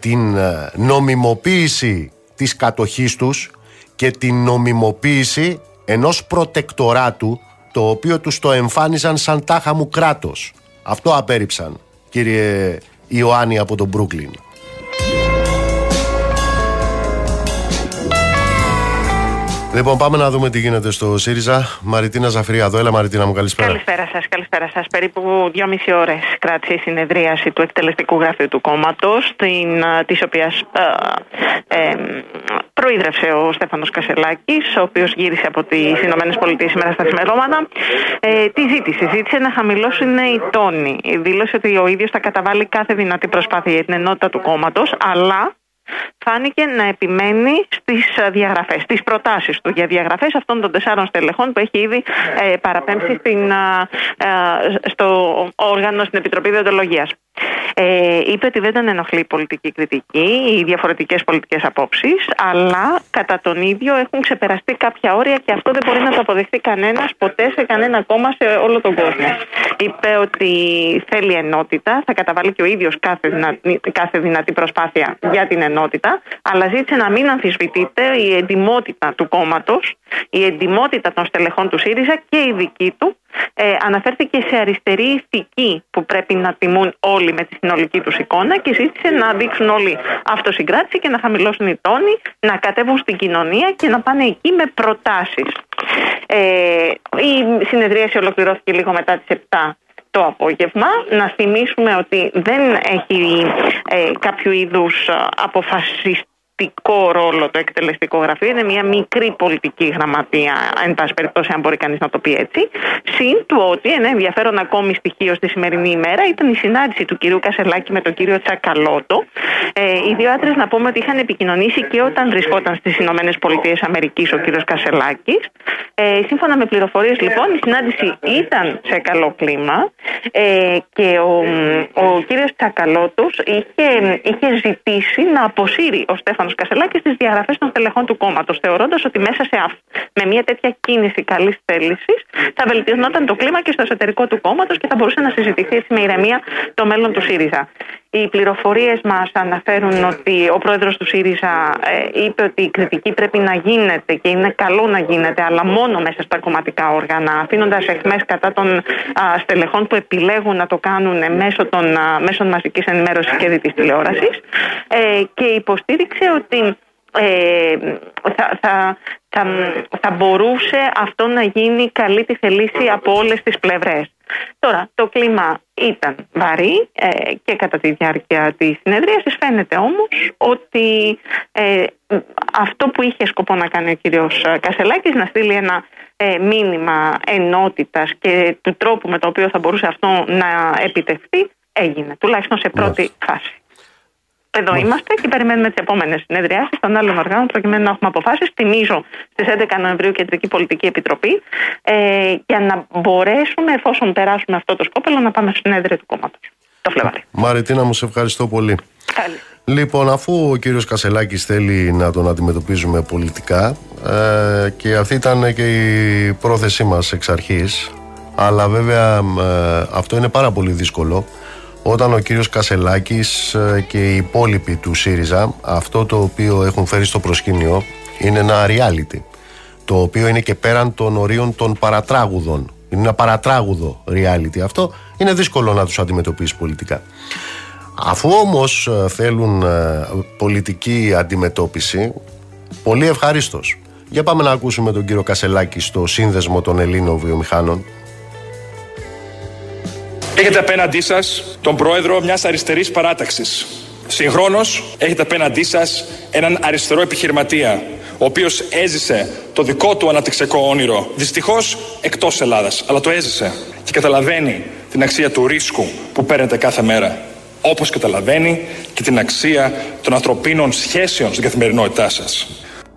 την ε, νομιμοποίηση της κατοχής τους και την νομιμοποίηση ενός προτεκτοράτου το οποίο τους το εμφάνιζαν σαν τάχα μου κράτος. Αυτό απέρριψαν κύριε Ιωάννη από τον Μπρούκλιν. Λοιπόν, πάμε να δούμε τι γίνεται στο ΣΥΡΙΖΑ. Μαριτίνα Ζαφρία εδώ. Έλα, Μαριτίνα μου, καλησπέρα. Καλησπέρα σας, καλησπέρα σας. Περίπου δυόμιση ώρες κράτησε η συνεδρίαση του εκτελεστικού γραφείου του κόμματος, της οποίας ε, ε, προείδρευσε ο Στέφανος Κασελάκης, ο οποίος γύρισε από τις ΗΠΑ σήμερα στα σημερώματα. Ε, τι ζήτησε, ζήτησε να χαμηλώσουν οι τόνοι. Δήλωσε ότι ο ίδιος θα καταβάλει κάθε δυνατή προσπάθεια για την ενότητα του κόμματος, αλλά φάνηκε να επιμένει στις ε, διαγραφές, στις προτάσεις του για διαγραφές αυτών των τεσσάρων στελεχών που έχει ήδη ε, παραπέμψει στην, ε, ε, στο όργανο, στην Επιτροπή Διοντολογίας. Ε, είπε ότι δεν τον ενοχλεί η πολιτική κριτική, οι διαφορετικές πολιτικές απόψεις, αλλά κατά τον ίδιο έχουν ξεπεραστεί κάποια όρια και αυτό δεν μπορεί να το αποδεχτεί κανένας ποτέ σε κανένα κόμμα σε όλο τον κόσμο. Είπε ότι θέλει ενότητα, θα καταβάλει και ο ίδιος κάθε, δυνατή, κάθε δυνατή προσπάθεια για την ενότητα, αλλά ζήτησε να μην αμφισβητείται η εντιμότητα του κόμματος, η εντιμότητα των στελεχών του ΣΥΡΙΖΑ και η δική του ε, αναφέρθηκε σε αριστερή ηθική που πρέπει να τιμούν όλοι με τη συνολική τους εικόνα και ζήτησε να δείξουν όλοι αυτοσυγκράτηση και να χαμηλώσουν οι τόνοι, να κατέβουν στην κοινωνία και να πάνε εκεί με προτάσεις. Ε, η συνεδρίαση ολοκληρώθηκε λίγο μετά τις 7 το απόγευμα. Να θυμίσουμε ότι δεν έχει ε, κάποιο είδους αποφασιστική πολιτικό ρόλο το εκτελεστικό γραφείο. Είναι μια μικρή πολιτική γραμματεία, εν πάση περιπτώσει, αν μπορεί κανείς να το πει έτσι. Συν του ότι ένα ενδιαφέρον ακόμη στοιχείο στη σημερινή ημέρα ήταν η συνάντηση του κυρίου Κασελάκη με τον κύριο Τσακαλώτο. Ε, οι δύο άντρες να πούμε ότι είχαν επικοινωνήσει και όταν βρισκόταν στις Ηνωμένες Πολιτείες Αμερικής ο κύριος Κασελάκης. Ε, σύμφωνα με πληροφορίες, λοιπόν, η συνάντηση ήταν σε καλό κλίμα ε, και ο, ο κύριος Τσακαλώτος είχε, είχε ζητήσει να αποσύρει ο Στέφανο Κασελάκης στις διαγραφές των στελεχών του κόμματος, θεωρώντας ότι μέσα σε αυ... με μια τέτοια κίνηση καλής θέλησης θα βελτιωνόταν το κλίμα και στο εσωτερικό του κόμματος και θα μπορούσε να συζητηθεί έτσι με ηρεμία το μέλλον του ΣΥΡΙΖΑ. Οι πληροφορίες μας αναφέρουν ότι ο πρόεδρος του ΣΥΡΙΖΑ ε, είπε ότι η κριτική πρέπει να γίνεται και είναι καλό να γίνεται, αλλά μόνο μέσα στα κομματικά όργανα, αφήνοντας εχμέ κατά των στελεχών που επιλέγουν να το κάνουν μέσω των μέσων μαζικής ενημέρωσης και δι τηλεόρασης. Ε, και υποστήριξε ότι ε, θα, θα, θα, θα μπορούσε αυτό να γίνει καλή τη θελήση από όλες τις πλευρές. Τώρα, το κλίμα ήταν βαρύ ε, και κατά τη διάρκεια της συνεδρίασης φαίνεται όμως ότι ε, αυτό που είχε σκοπό να κάνει ο κύριος Κασελάκης να στείλει ένα ε, μήνυμα ενότητας και του τρόπου με το οποίο θα μπορούσε αυτό να επιτευχθεί έγινε, τουλάχιστον σε πρώτη φάση. Εδώ είμαστε και περιμένουμε τις επόμενες συνεδριάσει των άλλων οργάνων προκειμένου να έχουμε αποφάσεις. Θυμίζω στις 11 Νοεμβρίου Κεντρική Πολιτική Επιτροπή ε, για να μπορέσουμε, εφόσον περάσουμε αυτό το σκόπελο, να πάμε στο συνέδριο του κόμματος. Το Φλεβάρι. Μαριτίνα, μου σε ευχαριστώ πολύ. Καλή. Λοιπόν, αφού ο κύριος Κασελάκης θέλει να τον αντιμετωπίζουμε πολιτικά ε, και αυτή ήταν και η πρόθεσή μας εξ αρχής αλλά βέβαια ε, αυτό είναι πάρα πολύ δύσκολο όταν ο κύριος Κασελάκης ε, και οι υπόλοιποι του ΣΥΡΙΖΑ αυτό το οποίο έχουν φέρει στο προσκήνιο είναι ένα reality το οποίο είναι και πέραν των ορίων των παρατράγουδων είναι ένα παρατράγουδο reality αυτό είναι δύσκολο να τους αντιμετωπίσει πολιτικά Αφού όμως ε, θέλουν ε, πολιτική αντιμετώπιση, πολύ ευχαρίστως. Για πάμε να ακούσουμε τον κύριο Κασελάκη στο σύνδεσμο των Ελλήνων βιομηχάνων. Έχετε απέναντί σας τον πρόεδρο μιας αριστερής παράταξης. Συγχρόνως έχετε απέναντί σας έναν αριστερό επιχειρηματία, ο οποίος έζησε το δικό του αναπτυξιακό όνειρο, δυστυχώς εκτός Ελλάδας, αλλά το έζησε και καταλαβαίνει την αξία του ρίσκου που παίρνετε κάθε μέρα όπως καταλαβαίνει και την αξία των ανθρωπίνων σχέσεων στην καθημερινότητά σας.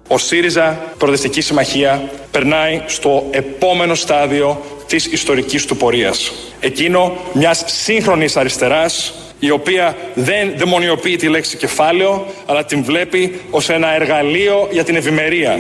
Ο ΣΥΡΙΖΑ Προοδευτική Συμμαχία περνάει στο επόμενο στάδιο της ιστορικής του πορείας. Εκείνο μιας σύγχρονης αριστεράς η οποία δεν δαιμονιοποιεί τη λέξη κεφάλαιο αλλά την βλέπει ως ένα εργαλείο για την ευημερία.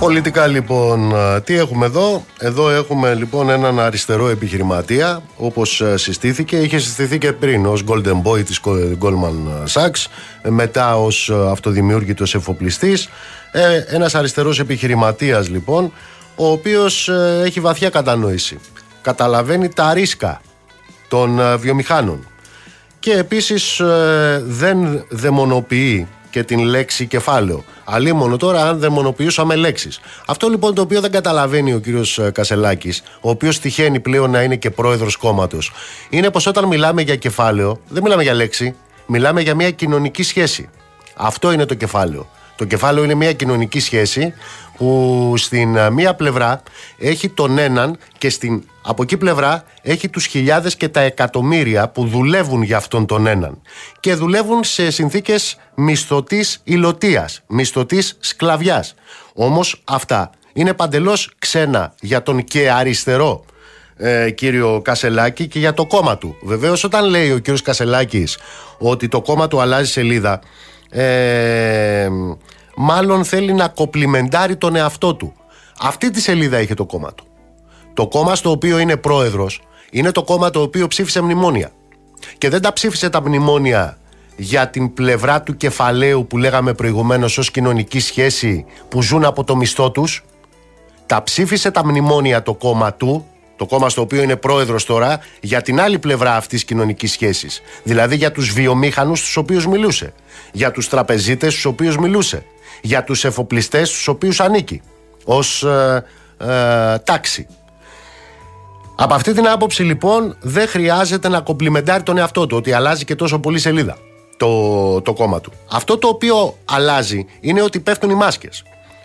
Πολιτικά λοιπόν, τι έχουμε εδώ; Εδώ έχουμε λοιπόν έναν αριστερό επιχειρηματία, όπως συστήθηκε. Είχε συστηθεί και πριν ως Golden Boy της Goldman Sachs, μετά ως αυτοδημιούργητος εφοπλιστής. Ε, ένας αριστερός επιχειρηματίας λοιπόν, ο οποίος ε, έχει βαθιά κατανόηση. Καταλαβαίνει τα ρίσκα των ε, βιομηχάνων. Και επίσης ε, δεν δαιμονοποιεί και την λέξη κεφάλαιο. Αλίμονο τώρα αν δαιμονοποιούσαμε λέξεις. Αυτό λοιπόν το οποίο δεν καταλαβαίνει ο κύριος Κασελάκης, ο οποίος τυχαίνει πλέον να είναι και πρόεδρος κόμματος, είναι πως όταν μιλάμε για κεφάλαιο, δεν μιλάμε για λέξη, μιλάμε για μια κοινωνική σχέση. Αυτό είναι το κεφάλαιο. Το κεφάλαιο είναι μια κοινωνική σχέση που στην ε, μία πλευρά έχει τον έναν και στην από εκεί πλευρά έχει τους χιλιάδες και τα εκατομμύρια που δουλεύουν για αυτόν τον έναν και δουλεύουν σε συνθήκες μισθωτής υλωτίας, μισθωτής σκλαβιάς. Όμως αυτά είναι παντελώς ξένα για τον και αριστερό ε, κύριο Κασελάκη και για το κόμμα του. Βεβαίως όταν λέει ο κύριος Κασελάκης ότι το κόμμα του αλλάζει σελίδα ε, μάλλον θέλει να κοπλιμεντάρει τον εαυτό του. Αυτή τη σελίδα είχε το κόμμα του. Το κόμμα στο οποίο είναι πρόεδρος είναι το κόμμα το οποίο ψήφισε μνημόνια. Και δεν τα ψήφισε τα μνημόνια για την πλευρά του κεφαλαίου που λέγαμε προηγουμένως ως κοινωνική σχέση που ζουν από το μισθό τους. Τα ψήφισε τα μνημόνια το κόμμα του, το κόμμα στο οποίο είναι πρόεδρος τώρα, για την άλλη πλευρά αυτής τη κοινωνικής σχέσης. Δηλαδή για τους βιομήχανους στους οποίους μιλούσε. Για τους τραπεζίτες στους οποίους μιλούσε για τους εφοπλιστές στους οποίους ανήκει ως ε, ε, τάξη. Από αυτή την άποψη λοιπόν δεν χρειάζεται να κομπλιμεντάρει τον εαυτό του ότι αλλάζει και τόσο πολύ σελίδα το, το κόμμα του. Αυτό το οποίο αλλάζει είναι ότι πέφτουν οι μάσκες.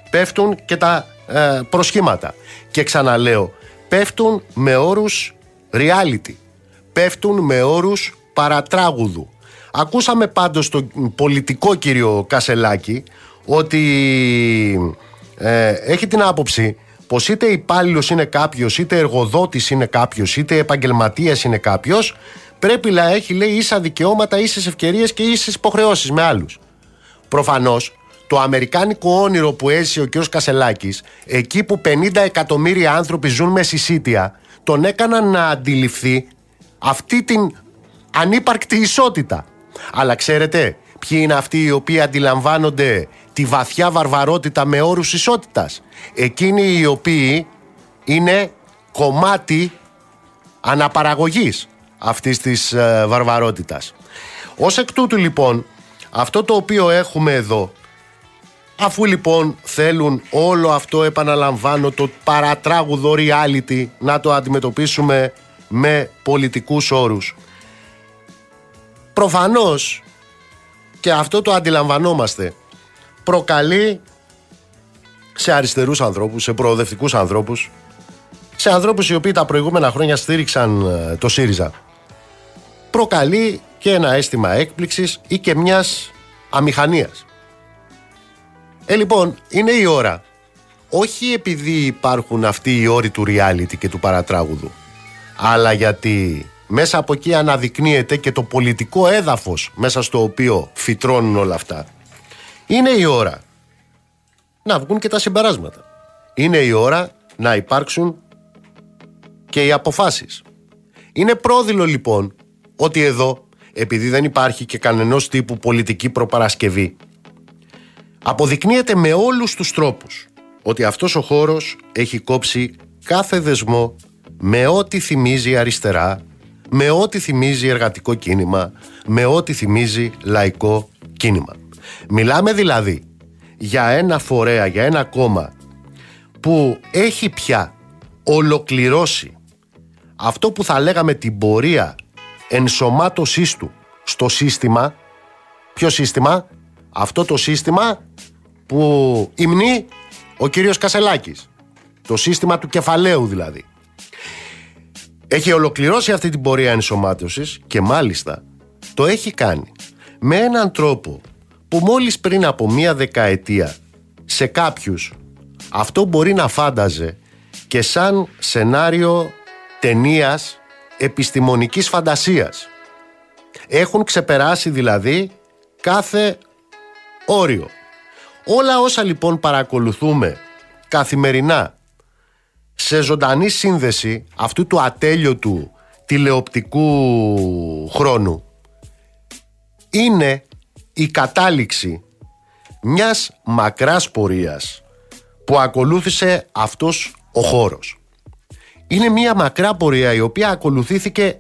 Πέφτουν και τα ε, προσχήματα. Και ξαναλέω, πέφτουν με όρους reality. Πέφτουν με όρους παρατράγουδου. Ακούσαμε πάντως τον πολιτικό κύριο Κασελάκη ότι ε, έχει την άποψη πως είτε υπάλληλος είναι κάποιος, είτε εργοδότης είναι κάποιος, είτε επαγγελματίας είναι κάποιος, πρέπει να έχει λέει ίσα δικαιώματα, ίσες ευκαιρίες και ίσες υποχρεώσεις με άλλους. Προφανώς το αμερικάνικο όνειρο που έζησε ο κ. Κασελάκης, εκεί που 50 εκατομμύρια άνθρωποι ζουν με συσίτια, τον έκαναν να αντιληφθεί αυτή την ανύπαρκτη ισότητα. Αλλά ξέρετε, ποιοι είναι αυτοί οι οποίοι αντιλαμβάνονται τη βαθιά βαρβαρότητα με όρους ισότητας; Εκείνοι οι οποίοι είναι κομμάτι αναπαραγωγής αυτής της ε, βαρβαρότητας. Ως εκ τούτου λοιπόν, αυτό το οποίο έχουμε εδώ, αφού λοιπόν θέλουν όλο αυτό επαναλαμβάνω το παρατράγουδο reality να το αντιμετωπίσουμε με πολιτικούς όρους. Προφανώς και αυτό το αντιλαμβανόμαστε προκαλεί σε αριστερούς ανθρώπους, σε προοδευτικούς ανθρώπους, σε ανθρώπους οι οποίοι τα προηγούμενα χρόνια στήριξαν ε, το ΣΥΡΙΖΑ. Προκαλεί και ένα αίσθημα έκπληξης ή και μιας αμηχανίας. Ε, λοιπόν, είναι η ώρα όχι επειδή υπάρχουν αυτοί οι όροι του reality και του παρατράγουδου αλλά γιατί μέσα από εκεί αναδεικνύεται και το πολιτικό έδαφος μέσα στο οποίο φυτρώνουν όλα αυτά. Είναι η ώρα να βγουν και τα συμπεράσματα. Είναι η ώρα να υπάρξουν και οι αποφάσεις. Είναι πρόδειλο λοιπόν ότι εδώ, επειδή δεν υπάρχει και κανενός τύπου πολιτική προπαρασκευή, αποδεικνύεται με όλους τους τρόπους ότι αυτός ο χώρος έχει κόψει κάθε δεσμό με ό,τι θυμίζει αριστερά, με ό,τι θυμίζει εργατικό κίνημα, με ό,τι θυμίζει λαϊκό κίνημα. Μιλάμε δηλαδή για ένα φορέα, για ένα κόμμα που έχει πια ολοκληρώσει αυτό που θα λέγαμε την πορεία ενσωμάτωσής του στο σύστημα. Ποιο σύστημα; Αυτό το σύστημα που υμνεί ο κύριος Κασελάκης. Το σύστημα του κεφαλαίου δηλαδή. Έχει ολοκληρώσει αυτή την πορεία ενσωμάτωσης και μάλιστα το έχει κάνει με έναν τρόπο που μόλις πριν από μία δεκαετία σε κάποιους αυτό μπορεί να φάνταζε και σαν σενάριο ταινίας επιστημονικής φαντασίας. Έχουν ξεπεράσει δηλαδή κάθε όριο. Όλα όσα λοιπόν παρακολουθούμε καθημερινά σε ζωντανή σύνδεση αυτού του ατέλειωτου τηλεοπτικού χρόνου είναι η κατάληξη μιας μακράς πορείας που ακολούθησε αυτός ο χώρος. Είναι μια μακρά πορεία η οποία ακολουθήθηκε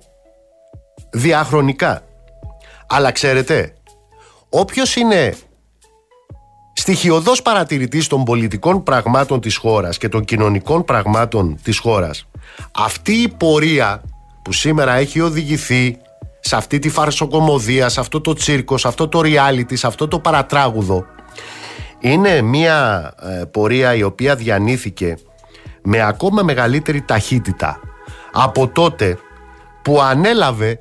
διαχρονικά. Αλλά ξέρετε, όποιος είναι στοιχειοδός παρατηρητής των πολιτικών πραγμάτων της χώρας και των κοινωνικών πραγμάτων της χώρας, αυτή η πορεία που σήμερα έχει οδηγηθεί σε αυτή τη φαρσοκομωδία, σε αυτό το τσίρκο, σε αυτό το reality, σε αυτό το παρατράγουδο, είναι μια ε, πορεία η οποία διανύθηκε με ακόμα μεγαλύτερη ταχύτητα από τότε που ανέλαβε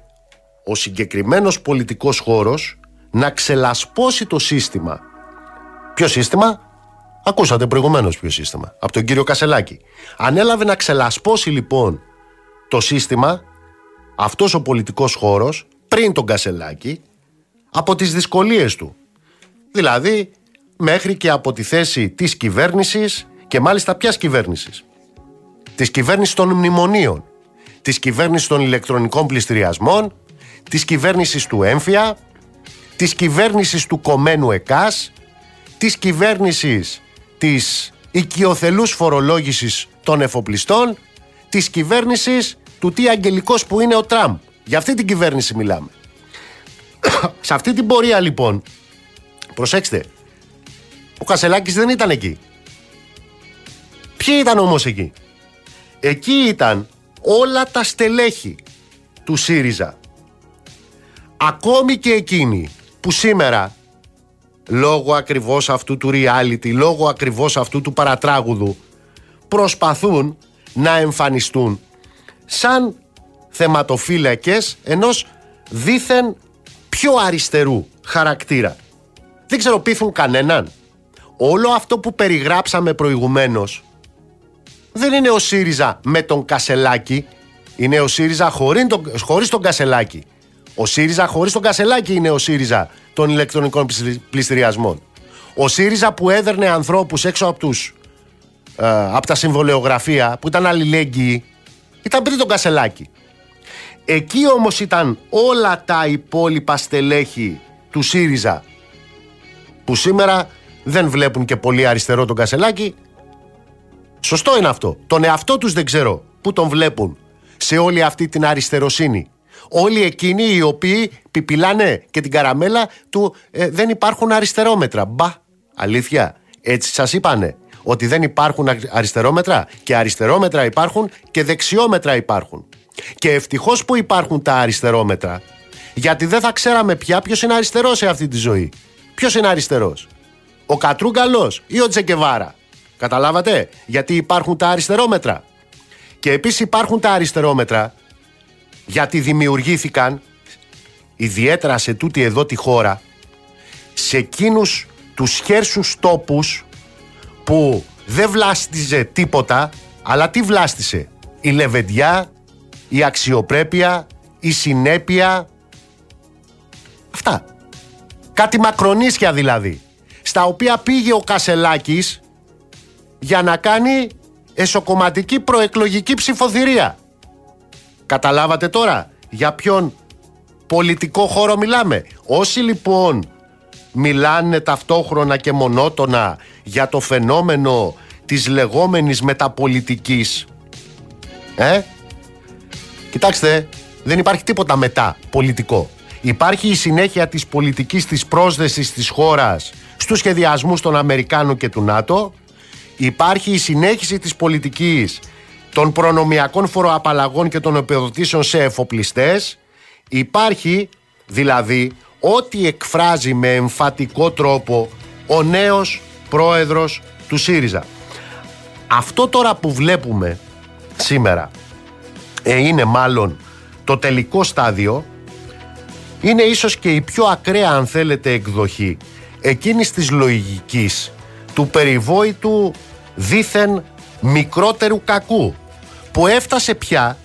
ο συγκεκριμένος πολιτικός χώρος να ξελασπώσει το σύστημα. Ποιο σύστημα; Ακούσατε προηγουμένως ποιο σύστημα. Από τον κύριο Κασελάκη. Ανέλαβε να ξελασπώσει λοιπόν το σύστημα, αυτός ο πολιτικός χώρος, πριν τον Κασελάκη, από τις δυσκολίες του. Δηλαδή, μέχρι και από τη θέση της κυβέρνησης και μάλιστα ποιας κυβέρνησης της κυβέρνησης των μνημονίων, της κυβέρνησης των ηλεκτρονικών πληστηριασμών, της κυβέρνησης του έμφυα, της κυβέρνησης του κομμένου ΕΚΑΣ, της κυβέρνησης της οικειοθελούς φορολόγησης των εφοπλιστών, της κυβέρνησης του τι αγγελικός που είναι ο Τραμπ. Για αυτή την κυβέρνηση μιλάμε. Σε αυτή την πορεία λοιπόν, προσέξτε, ο Κασελάκης δεν ήταν εκεί. Ποιοι ήταν όμως εκεί; Εκεί ήταν όλα τα στελέχη του ΣΥΡΙΖΑ. Ακόμη και εκείνοι που σήμερα λόγω ακριβώς αυτού του reality, λόγω ακριβώς αυτού του παρατράγουδου προσπαθούν να εμφανιστούν σαν θεματοφύλακες ενός δήθεν πιο αριστερού χαρακτήρα. Δεν ξέρω πείθουν κανέναν. Όλο αυτό που περιγράψαμε προηγουμένως δεν είναι ο ΣΥΡΙΖΑ με τον Κασελάκη. Είναι ο ΣΥΡΙΖΑ χωρίς τον, χωρίς τον Κασελάκη. Ο ΣΥΡΙΖΑ χωρίς τον Κασελάκη είναι ο ΣΥΡΙΖΑ των ηλεκτρονικών πληστηριασμών. Ο ΣΥΡΙΖΑ που έδερνε ανθρώπους έξω από, τους, ε, από τα συμβολεογραφία που ήταν αλληλέγγυοι ήταν πριν τον Κασελάκη. Εκεί όμως ήταν όλα τα υπόλοιπα στελέχη του ΣΥΡΙΖΑ που σήμερα δεν βλέπουν και πολύ αριστερό τον Κασελάκη Σωστό είναι αυτό. Τον εαυτό τους δεν ξέρω πού τον βλέπουν σε όλη αυτή την αριστεροσύνη. Όλοι εκείνοι οι οποίοι πιπιλάνε και την καραμέλα του ε, δεν υπάρχουν αριστερόμετρα. Μπα, αλήθεια. Έτσι σας είπανε ότι δεν υπάρχουν αριστερόμετρα και αριστερόμετρα υπάρχουν και δεξιόμετρα υπάρχουν. Και ευτυχώς που υπάρχουν τα αριστερόμετρα γιατί δεν θα ξέραμε πια ποιος είναι αριστερός σε αυτή τη ζωή. Ποιος είναι αριστερός; Ο Κατρούγκαλος ή ο Τζεκεβάρα. Καταλάβατε, γιατί υπάρχουν τα αριστερόμετρα. Και επίσης υπάρχουν τα αριστερόμετρα γιατί δημιουργήθηκαν ιδιαίτερα σε τούτη εδώ τη χώρα σε εκείνους τους χέρσους τόπους που δεν βλάστιζε τίποτα, αλλά τι βλάστησε; Η λεβεντιά, η αξιοπρέπεια, η συνέπεια. Αυτά. Κάτι μακρονίσια δηλαδή. Στα οποία πήγε ο Κασελάκης για να κάνει εσωκομματική προεκλογική ψηφοθυρία. Καταλάβατε τώρα για ποιον πολιτικό χώρο μιλάμε. Όσοι λοιπόν μιλάνε ταυτόχρονα και μονότονα για το φαινόμενο της λεγόμενης μεταπολιτικής ε; Κοιτάξτε, δεν υπάρχει τίποτα μετά πολιτικό. Υπάρχει η συνέχεια της πολιτικής της πρόσδεσης της χώρας στους σχεδιασμούς των Αμερικάνων και του ΝΑΤΟ. Υπάρχει η συνέχιση της πολιτικής των προνομιακών φοροαπαλλαγών και των επιδοτήσεων σε εφοπλιστές. Υπάρχει δηλαδή ό,τι εκφράζει με εμφατικό τρόπο ο νέος πρόεδρος του ΣΥΡΙΖΑ. Αυτό τώρα που βλέπουμε σήμερα ε, είναι μάλλον το τελικό στάδιο είναι ίσως και η πιο ακραία αν θέλετε εκδοχή εκείνης της λογικής του περιβόητου δήθεν μικρότερου κακού που έφτασε πια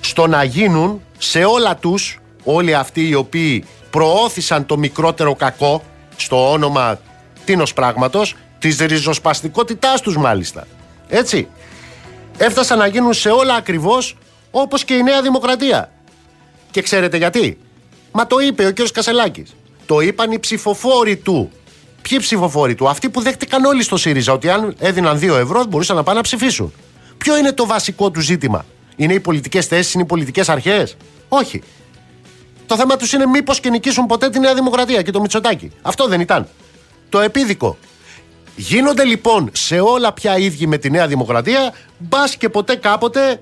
στο να γίνουν σε όλα τους όλοι αυτοί οι οποίοι προώθησαν το μικρότερο κακό στο όνομα τίνος πράγματος της ριζοσπαστικότητάς τους μάλιστα έτσι έφτασαν να γίνουν σε όλα ακριβώς όπως και η Νέα Δημοκρατία. Και ξέρετε γιατί; Μα το είπε ο κ. Κασελάκης. Το είπαν οι ψηφοφόροι του. Ποιοι ψηφοφόροι του, αυτοί που δέχτηκαν όλοι στο ΣΥΡΙΖΑ ότι αν έδιναν 2 ευρώ μπορούσαν να πάνε να ψηφίσουν. Ποιο είναι το βασικό του ζήτημα, Είναι οι πολιτικές θέσεις, είναι οι πολιτικές αρχές; Όχι. Το θέμα τους είναι μήπως και νικήσουν ποτέ τη Νέα Δημοκρατία και το Μητσοτάκι. Αυτό δεν ήταν. Το επίδικο. Γίνονται λοιπόν σε όλα πια ίδιοι με τη Νέα Δημοκρατία, μπας και ποτέ κάποτε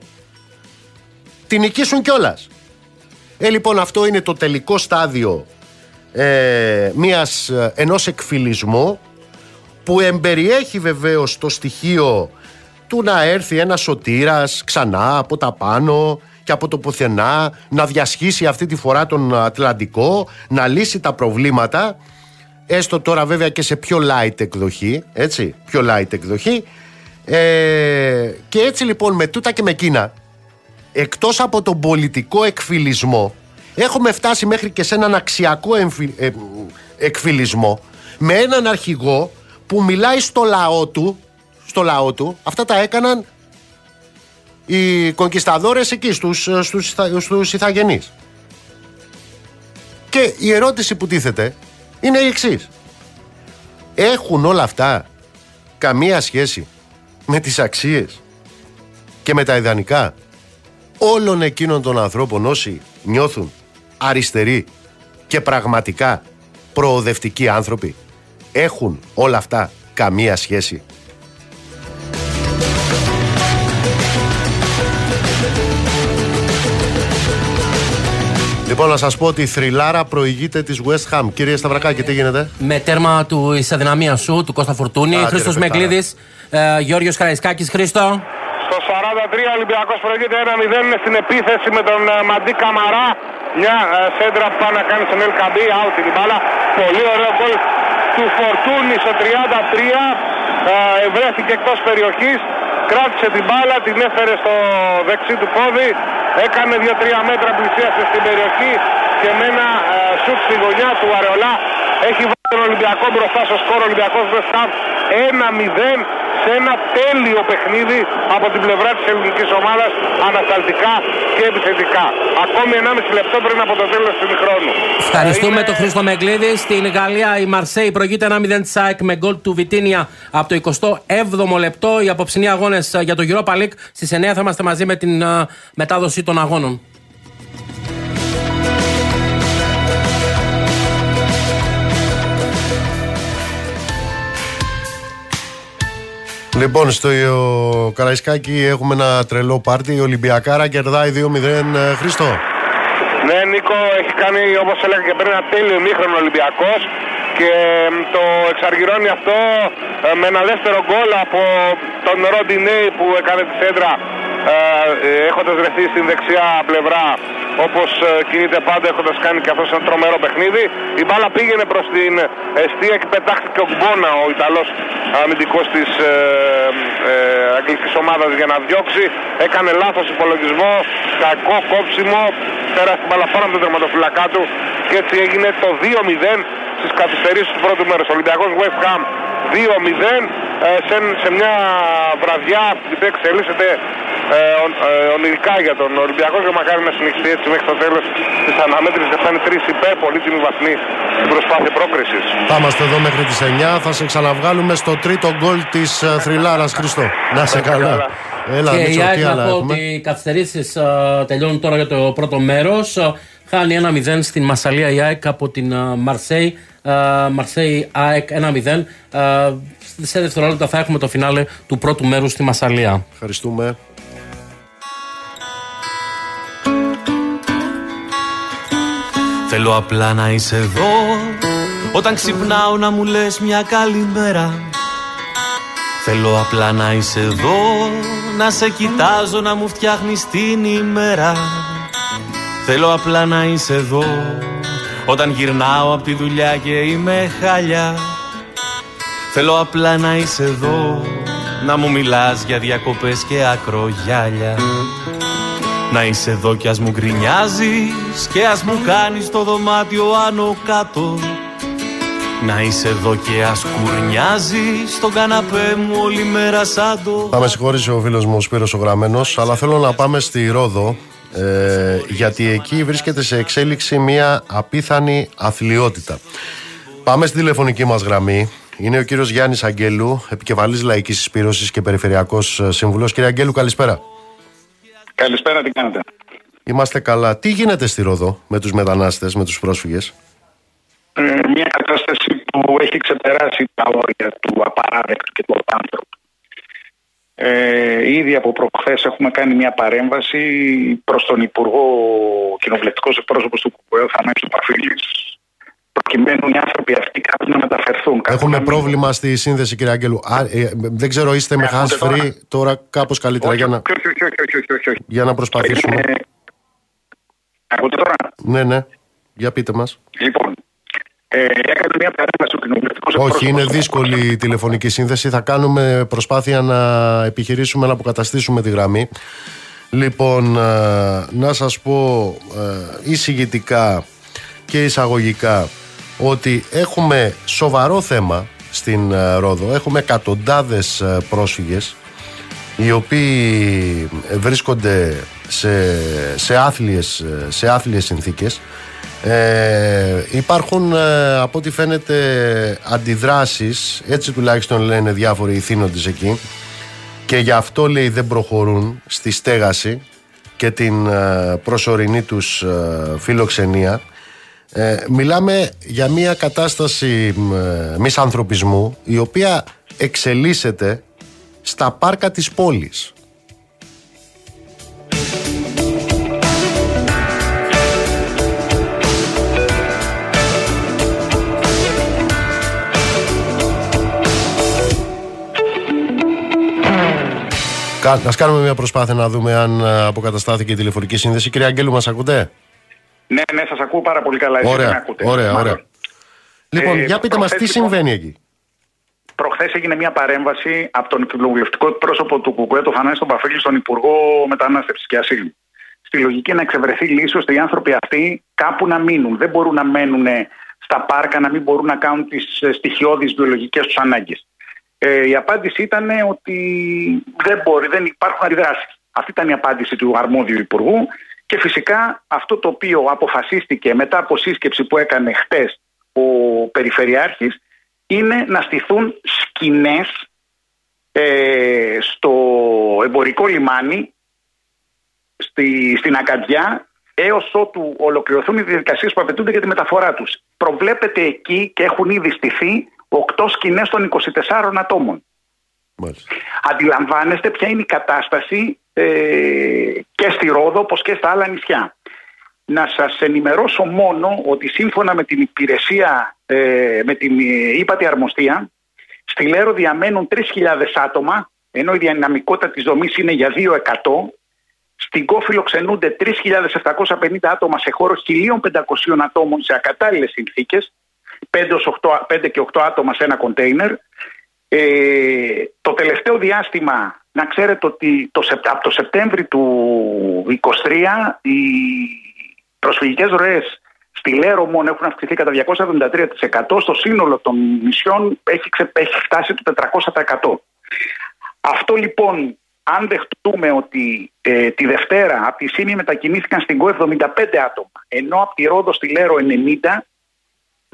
τη νικήσουν κιόλας. Ε, λοιπόν, αυτό είναι το τελικό στάδιο ε, μιας, ε, ενός εκφυλισμού που εμπεριέχει βεβαίως το στοιχείο του να έρθει ένας σωτήρας ξανά από τα πάνω και από το πουθενά να διασχίσει αυτή τη φορά τον Ατλαντικό, να λύσει τα προβλήματα. Έστω τώρα βέβαια και σε πιο light εκδοχή, έτσι, πιο light εκδοχή. Ε, και έτσι λοιπόν με τούτα και με εκείνα εκτός από τον πολιτικό εκφυλισμό έχουμε φτάσει μέχρι και σε έναν αξιακό εμφυ, ε, εκφυλισμό με έναν αρχηγό που μιλάει στο λαό του στο λαό του αυτά τα έκαναν οι κονκισταδόρες εκεί στους, στους, στους Ιθαγενείς και η ερώτηση που τίθεται είναι η εξής. Έχουν όλα αυτά καμία σχέση με τις αξίες και με τα ιδανικά; Όλων εκείνων των ανθρώπων όσοι νιώθουν αριστεροί και πραγματικά προοδευτικοί άνθρωποι. Έχουν όλα αυτά καμία σχέση. Λοιπόν, να σας πω ότι η θρυλάρα προηγείται της West Ham. Κύριε Σταυρακάκη, τι γίνεται; Με τέρμα του αδυναμίας σου, του Κώστα Φορτούνη. Χρήστος Μεγκλίδη, ε, Γιώργο Καραϊσκάκη. Χρήστο. Στο 43 Ολυμπιακός προηγείται 1-0 στην επίθεση με τον ε, Μαντί Καμαρά. Μια ε, σέντρα που πάει να κάνει στον Ελ Καμπί. Out την μπάλα. Πολύ ωραίο γκολ του Φορτούνη στο 33. Ε, βρέθηκε εκτός περιοχής. Κράτησε την μπάλα, την έφερε στο δεξί του πόδι. Έκανε 2-3 μέτρα πλησίασε στην περιοχή και με ένα ε, σουτ στη γωνιά του Αρεολά έχει βάλει τον Ολυμπιακό μπροστά στο σκόρο Ολυμπιακός Βεστάμ 1-0 σε ένα τέλειο παιχνίδι από την πλευρά της ελληνικής ομάδας ανασταλτικά και επιθετικά. Ακόμη 1,5 λεπτό πριν από το τέλος του χρόνου. Ευχαριστούμε Είναι... τον Χρήστο Μεγκλίδη. Στην Γαλλία η Μαρσέη προηγείται 1-0 της ΑΕΚ με γκολ του Βιτίνια από το 27ο λεπτό. Οι απόψινοί αγώνες για το Europa League στις 9 θα είμαστε μαζί με την uh, μετάδοση των αγώνων. Λοιπόν, στο Καραϊσκάκι έχουμε ένα τρελό πάρτι. Η Ολυμπιακάρα κερδάει 2-0. Ε, Χριστό. Ναι, Νίκο, έχει κάνει όπως έλεγα και πριν ένα τέλειο μήχρονο Ολυμπιακός και το εξαργυρώνει αυτό ε, με ένα δεύτερο γκολ από τον Ροντινέη που έκανε τη σέντρα ε, έχοντας βρεθεί στην δεξιά πλευρά όπως ε, κινείται πάντα έχοντας κάνει και αυτός ένα τρομερό παιχνίδι. Η μπάλα πήγαινε προς την αιστεία και πετάχτηκε ο Γκμπόνα, ο Ιταλός αμυντικός της ε, ε, αγγλικής ομάδας για να διώξει. Έκανε λάθος υπολογισμό, κακό κόψιμο, πέρασε την μπάλα πάνω από τον τερματοφυλακά του και έτσι έγινε το 2-0 στις καθυστερήσεις του πρώτου μέρους. Ο Ολυμπιακός West Ham 2-0 ε, σε, σε μια βραδιά που εξελίσσεται ε, ε, ονειρικά για τον Ολυμπιακός και μακάρι να συνεχιστεί έτσι μέχρι το τέλος της αναμέτρησης και φτάνει τρεις υπέρ πολύτιμη βαθμοί στην προσπάθεια πρόκρισης. Θα είμαστε εδώ μέχρι τις 9. Θα σε ξαναβγάλουμε στο τρίτο γκολ της ε, Θρυλάρας Χριστό. Να σε καλά. Έλα, και η ΑΕΚ να πω ότι οι καθυστερήσεις ε, τελειώνουν τώρα για το πρώτο μέρος. Χάνει 1-0 στην Μασαλία η ΑΕΚ από την Μαρσέη. Μαρσέη ΑΕΚ 1-0. Σε δευτερόλεπτα θα έχουμε το φινάλε του πρώτου μέρου στη Μασαλία. Ευχαριστούμε. Θέλω απλά να είσαι εδώ Όταν ξυπνάω να μου λες μια καλημέρα Θέλω απλά να είσαι εδώ Να σε κοιτάζω να μου φτιάχνεις την ημέρα Θέλω απλά να είσαι εδώ. Όταν γυρνάω από τη δουλειά και είμαι χάλια Θέλω απλά να είσαι εδώ. Να μου μιλάς για διακοπές και ακρογιάλια. Να είσαι εδώ κι ας μου γκρινιάζεις Και ας μου κάνεις το δωμάτιο άνω κάτω. Να είσαι εδώ και ας κουρνιάζεις στον καναπέ μου όλη μέρα σαν το... Θα με συγχωρήσει ο φίλος μου ο Σπύρος ο Γραμμένος Αλλά θέλω να πάμε στη Ρόδο ε, Γιατί εκεί βρίσκεται σε εξέλιξη μια απίθανη αθλειότητα Πάμε στη τηλεφωνική μας γραμμή είναι ο κύριος Γιάννης Αγγέλου, επικεφαλής Λαϊκής Συσπήρωση και Περιφερειακός ε, Σύμβουλος. Κύριε Αγγέλου, καλησπέρα. Καλησπέρα, τι κάνετε; Είμαστε καλά. Τι γίνεται στη Ρόδο με τους μετανάστες, με τους πρόσφυγες; Ε, μια κατάσταση που έχει ξεπεράσει τα όρια του απαράδεκτου και του απάνθρωπου. Ε, ήδη από προχθές έχουμε κάνει μια παρέμβαση προς τον Υπουργό Κοινοβουλευτικός Εκπρόσωπος του ΚΚΕ, Θανάσιο Παφίλη, προκειμένου οι άνθρωποι αυτοί κάπου να μεταφερθούν. Έχουμε πρόβλημα στη σύνδεση, κύριε Άγγελου. ε, δεν ξέρω, είστε με hands free τώρα κάπως καλύτερα για, να... για να προσπαθήσουμε. Είναι... Ακούτε τώρα; Ναι, ναι. Για πείτε μας. Λοιπόν, ε, έκανε μια παρέμβαση ο κοινοβουλευτικός Όχι, είναι δύσκολη η τηλεφωνική σύνδεση. Θα κάνουμε προσπάθεια να επιχειρήσουμε να αποκαταστήσουμε τη γραμμή. Λοιπόν, ε, να σας πω ε, εισηγητικά και εισαγωγικά ότι έχουμε σοβαρό θέμα στην ε, Ρόδο. Έχουμε εκατοντάδες ε, πρόσφυγες οι οποίοι βρίσκονται σε, σε, άθλιες, ε, σε άθλιες συνθήκες. Ε, υπάρχουν από ό,τι φαίνεται αντιδράσεις, έτσι τουλάχιστον λένε διάφοροι ηθήνοντες εκεί και γι' αυτό λέει δεν προχωρούν στη στέγαση και την προσωρινή τους φιλοξενία ε, μιλάμε για μια κατάσταση ε, μισανθρωπισμού η οποία εξελίσσεται στα πάρκα της πόλης. Να κάνουμε μια προσπάθεια να δούμε αν ε, αποκαταστάθηκε η τηλεφωνική σύνδεση. Κύριε Αγγέλου, μας ακούτε; Ναι, ναι, σας ακούω πάρα πολύ καλά. Ωραία, με ακούτε. ωραία, ωραία. Λοιπόν, ε, για πείτε μας, τι λοιπόν, συμβαίνει; Εκεί. Προχθές έγινε μια παρέμβαση από τον κοινοβουλευτικό πρόσωπο του ΚΚΕ, τον Φανάη τον Παφίλη, στον Υπουργό Μετανάστευσης και Ασύλου. Στη λογική να εξευρεθεί λύση ώστε οι άνθρωποι αυτοί κάπου να μείνουν. Δεν μπορούν να μένουν στα πάρκα, να μην μπορούν να κάνουν τις ε, στοιχειώδεις βιολογικές τους ανάγκες. Ε, η απάντηση ήταν ότι δεν μπορεί, δεν υπάρχουν αντιδράσεις. Αυτή ήταν η απάντηση του αρμόδιου Υπουργού. Και φυσικά αυτό το οποίο αποφασίστηκε μετά από σύσκεψη που έκανε χτες ο Περιφερειάρχης είναι να στηθούν σκηνές ε, στο εμπορικό λιμάνι στη, στην Ακαντιά έως ότου ολοκληρωθούν οι διαδικασίες που απαιτούνται για τη μεταφορά τους. Προβλέπεται εκεί και έχουν ήδη στηθεί 8 σκηνές των 24 ατόμων. Αντιλαμβάνεστε ποια είναι η κατάσταση ε, και στη Ρόδο όπως και στα άλλα νησιά. Να σας ενημερώσω μόνο ότι σύμφωνα με την υπηρεσία, ε, με την ύπατη αρμοστία, στη Λέρο διαμένουν 3.000 άτομα, ενώ η δυναμικότητα της δομής είναι για 2%. Στην ΚΟ φιλοξενούνται 3.750 άτομα σε χώρο 1.500 ατόμων σε ακατάλληλες συνθήκες, 5, και 8 άτομα σε ένα κοντέινερ. Ε, το τελευταίο διάστημα, να ξέρετε ότι το, από το Σεπτέμβρη του 2023 οι προσφυγικές ροές στη Λέρο μόνο έχουν αυξηθεί κατά 273%. Στο σύνολο των νησιών έχει, έχει φτάσει το 400%. Αυτό λοιπόν, αν δεχτούμε ότι ε, τη Δευτέρα από τη ΣΥΜΗ μετακινήθηκαν στην ΚΟ 75 άτομα, ενώ από τη Ρόδο στη Λέρο 90,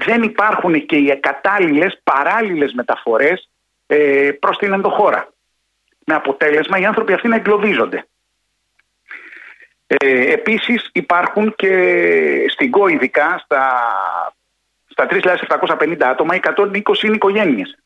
δεν υπάρχουν και οι κατάλληλες παράλληλες μεταφορές ε, προς την ενδοχώρα. Με αποτέλεσμα οι άνθρωποι αυτοί να εγκλωβίζονται. Ε, επίσης υπάρχουν και στην ΚΟ ειδικά στα, στα 3.750 άτομα 120 είναι οικογένειες.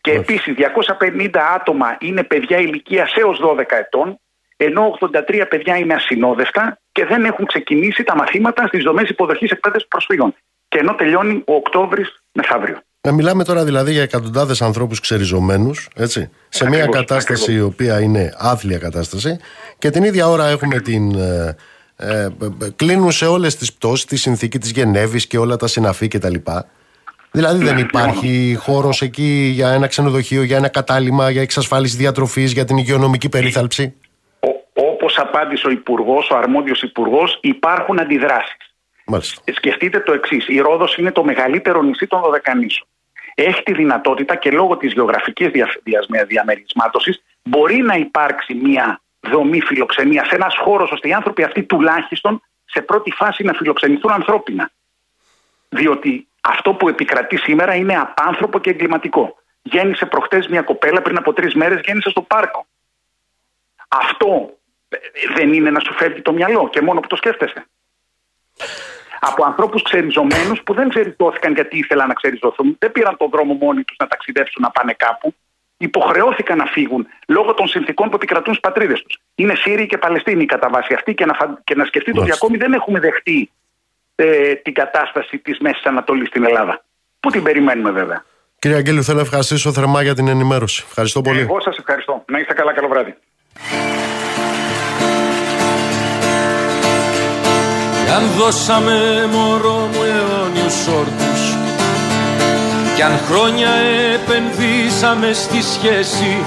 Και επίσης 250 άτομα είναι παιδιά ηλικία έως 12 ετών ενώ 83 παιδιά είναι ασυνόδευτα και δεν έχουν ξεκινήσει τα μαθήματα στις δομές υποδοχής εκπαίδευσης προσφύγων. Και ενώ τελειώνει ο Οκτώβρης μεθαύριο. Να μιλάμε τώρα δηλαδή για εκατοντάδες ανθρώπους ξεριζωμένους, έτσι, σε μια κατάσταση η οποία είναι άθλια κατάσταση και την ίδια ώρα έχουμε την. Ε, ε, κλείνουν σε όλες τις πτώσεις τη συνθήκη της Γενέβης και όλα τα συναφή κτλ. Δηλαδή δεν υπάρχει χώρος εκεί για ένα ξενοδοχείο, για ένα κατάλημα, για εξασφάλιση διατροφής, για την υγειονομική περίθαλψη; Όπως απάντησε ο Υπουργός, ο αρμόδιος Υπουργός, υπάρχουν αντιδράσεις. Μάλιστα. Σκεφτείτε το εξής. Η Ρόδος είναι το μεγαλύτερο νησί των Δωδεκανήσων. Έχει τη δυνατότητα και λόγω της γεωγραφικής διαμερισμάτωσης μπορεί να υπάρξει μια δομή φιλοξενίας, ένας χώρος ώστε οι άνθρωποι αυτοί τουλάχιστον σε πρώτη φάση να φιλοξενηθούν ανθρώπινα. Διότι αυτό που επικρατεί σήμερα είναι απάνθρωπο και εγκληματικό. Γέννησε προχτές μια κοπέλα πριν από τρεις μέρες, γέννησε στο πάρκο. Αυτό ε, δεν είναι να σου φεύγει το μυαλό και μόνο που το σκέφτεσαι από ανθρώπους ξεριζωμένους που δεν ξεριζώθηκαν γιατί ήθελαν να ξεριζωθούν, δεν πήραν τον δρόμο μόνοι τους να ταξιδέψουν να πάνε κάπου. Υποχρεώθηκαν να φύγουν λόγω των συνθήκων που επικρατούν στις πατρίδες τους. Είναι Σύριοι και Παλαιστίνοι κατά βάση αυτή και να, φα... και να σκεφτείτε ότι ακόμη δεν έχουμε δεχτεί ε, την κατάσταση της Μέσης Ανατολής στην Ελλάδα. Πού την περιμένουμε βέβαια. Κύριε Αγγέλου, θέλω να ευχαριστήσω θερμά για την ενημέρωση. Ευχαριστώ πολύ. Εγώ σας ευχαριστώ. Να είστε καλά, καλό βράδυ. Αν δώσαμε μωρό μου αιώνιους όρκους Κι αν χρόνια επενδύσαμε στη σχέση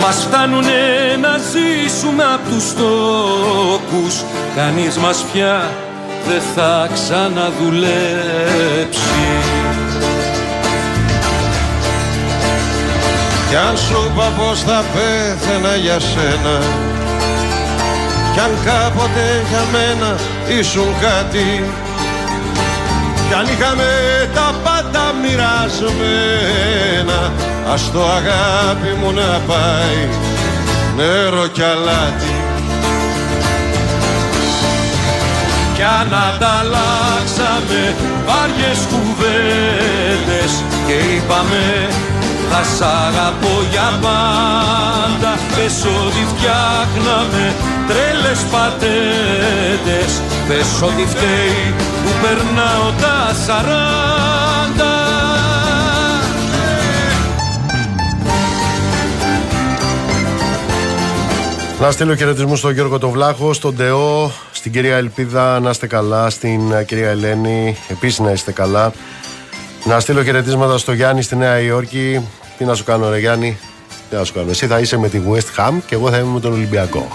Μας φτάνουνε να ζήσουμε απ' τους τόπους Κανείς μας πια δεν θα ξαναδουλέψει. Κι αν σου είπα πως θα πέθαινα για σένα κι αν κάποτε για μένα ήσουν κάτι Κι αν είχαμε τα πάντα μοιρασμένα Ας το αγάπη μου να πάει νερό κι αλάτι. Κι αν ανταλλάξαμε βάριες κουβέντες Και είπαμε θα σ' αγαπώ για πάντα Πες ότι φτιάχναμε τρέλες πατέντες Πες ότι φταίει που περνάω τα σαράντα Να στείλω χαιρετισμού στον Γιώργο τον Βλάχο, στον Τεό, στην κυρία Ελπίδα, να είστε καλά, στην ε, κυρία Ελένη, επίσης να είστε καλά. Να στείλω χαιρετίσματα στο Γιάννη στη Νέα Υόρκη. Τι να σου κάνω, Ρε Γιάννη, τι να σου κάνω. Εσύ θα είσαι με τη West Ham και εγώ θα είμαι με τον Ολυμπιακό.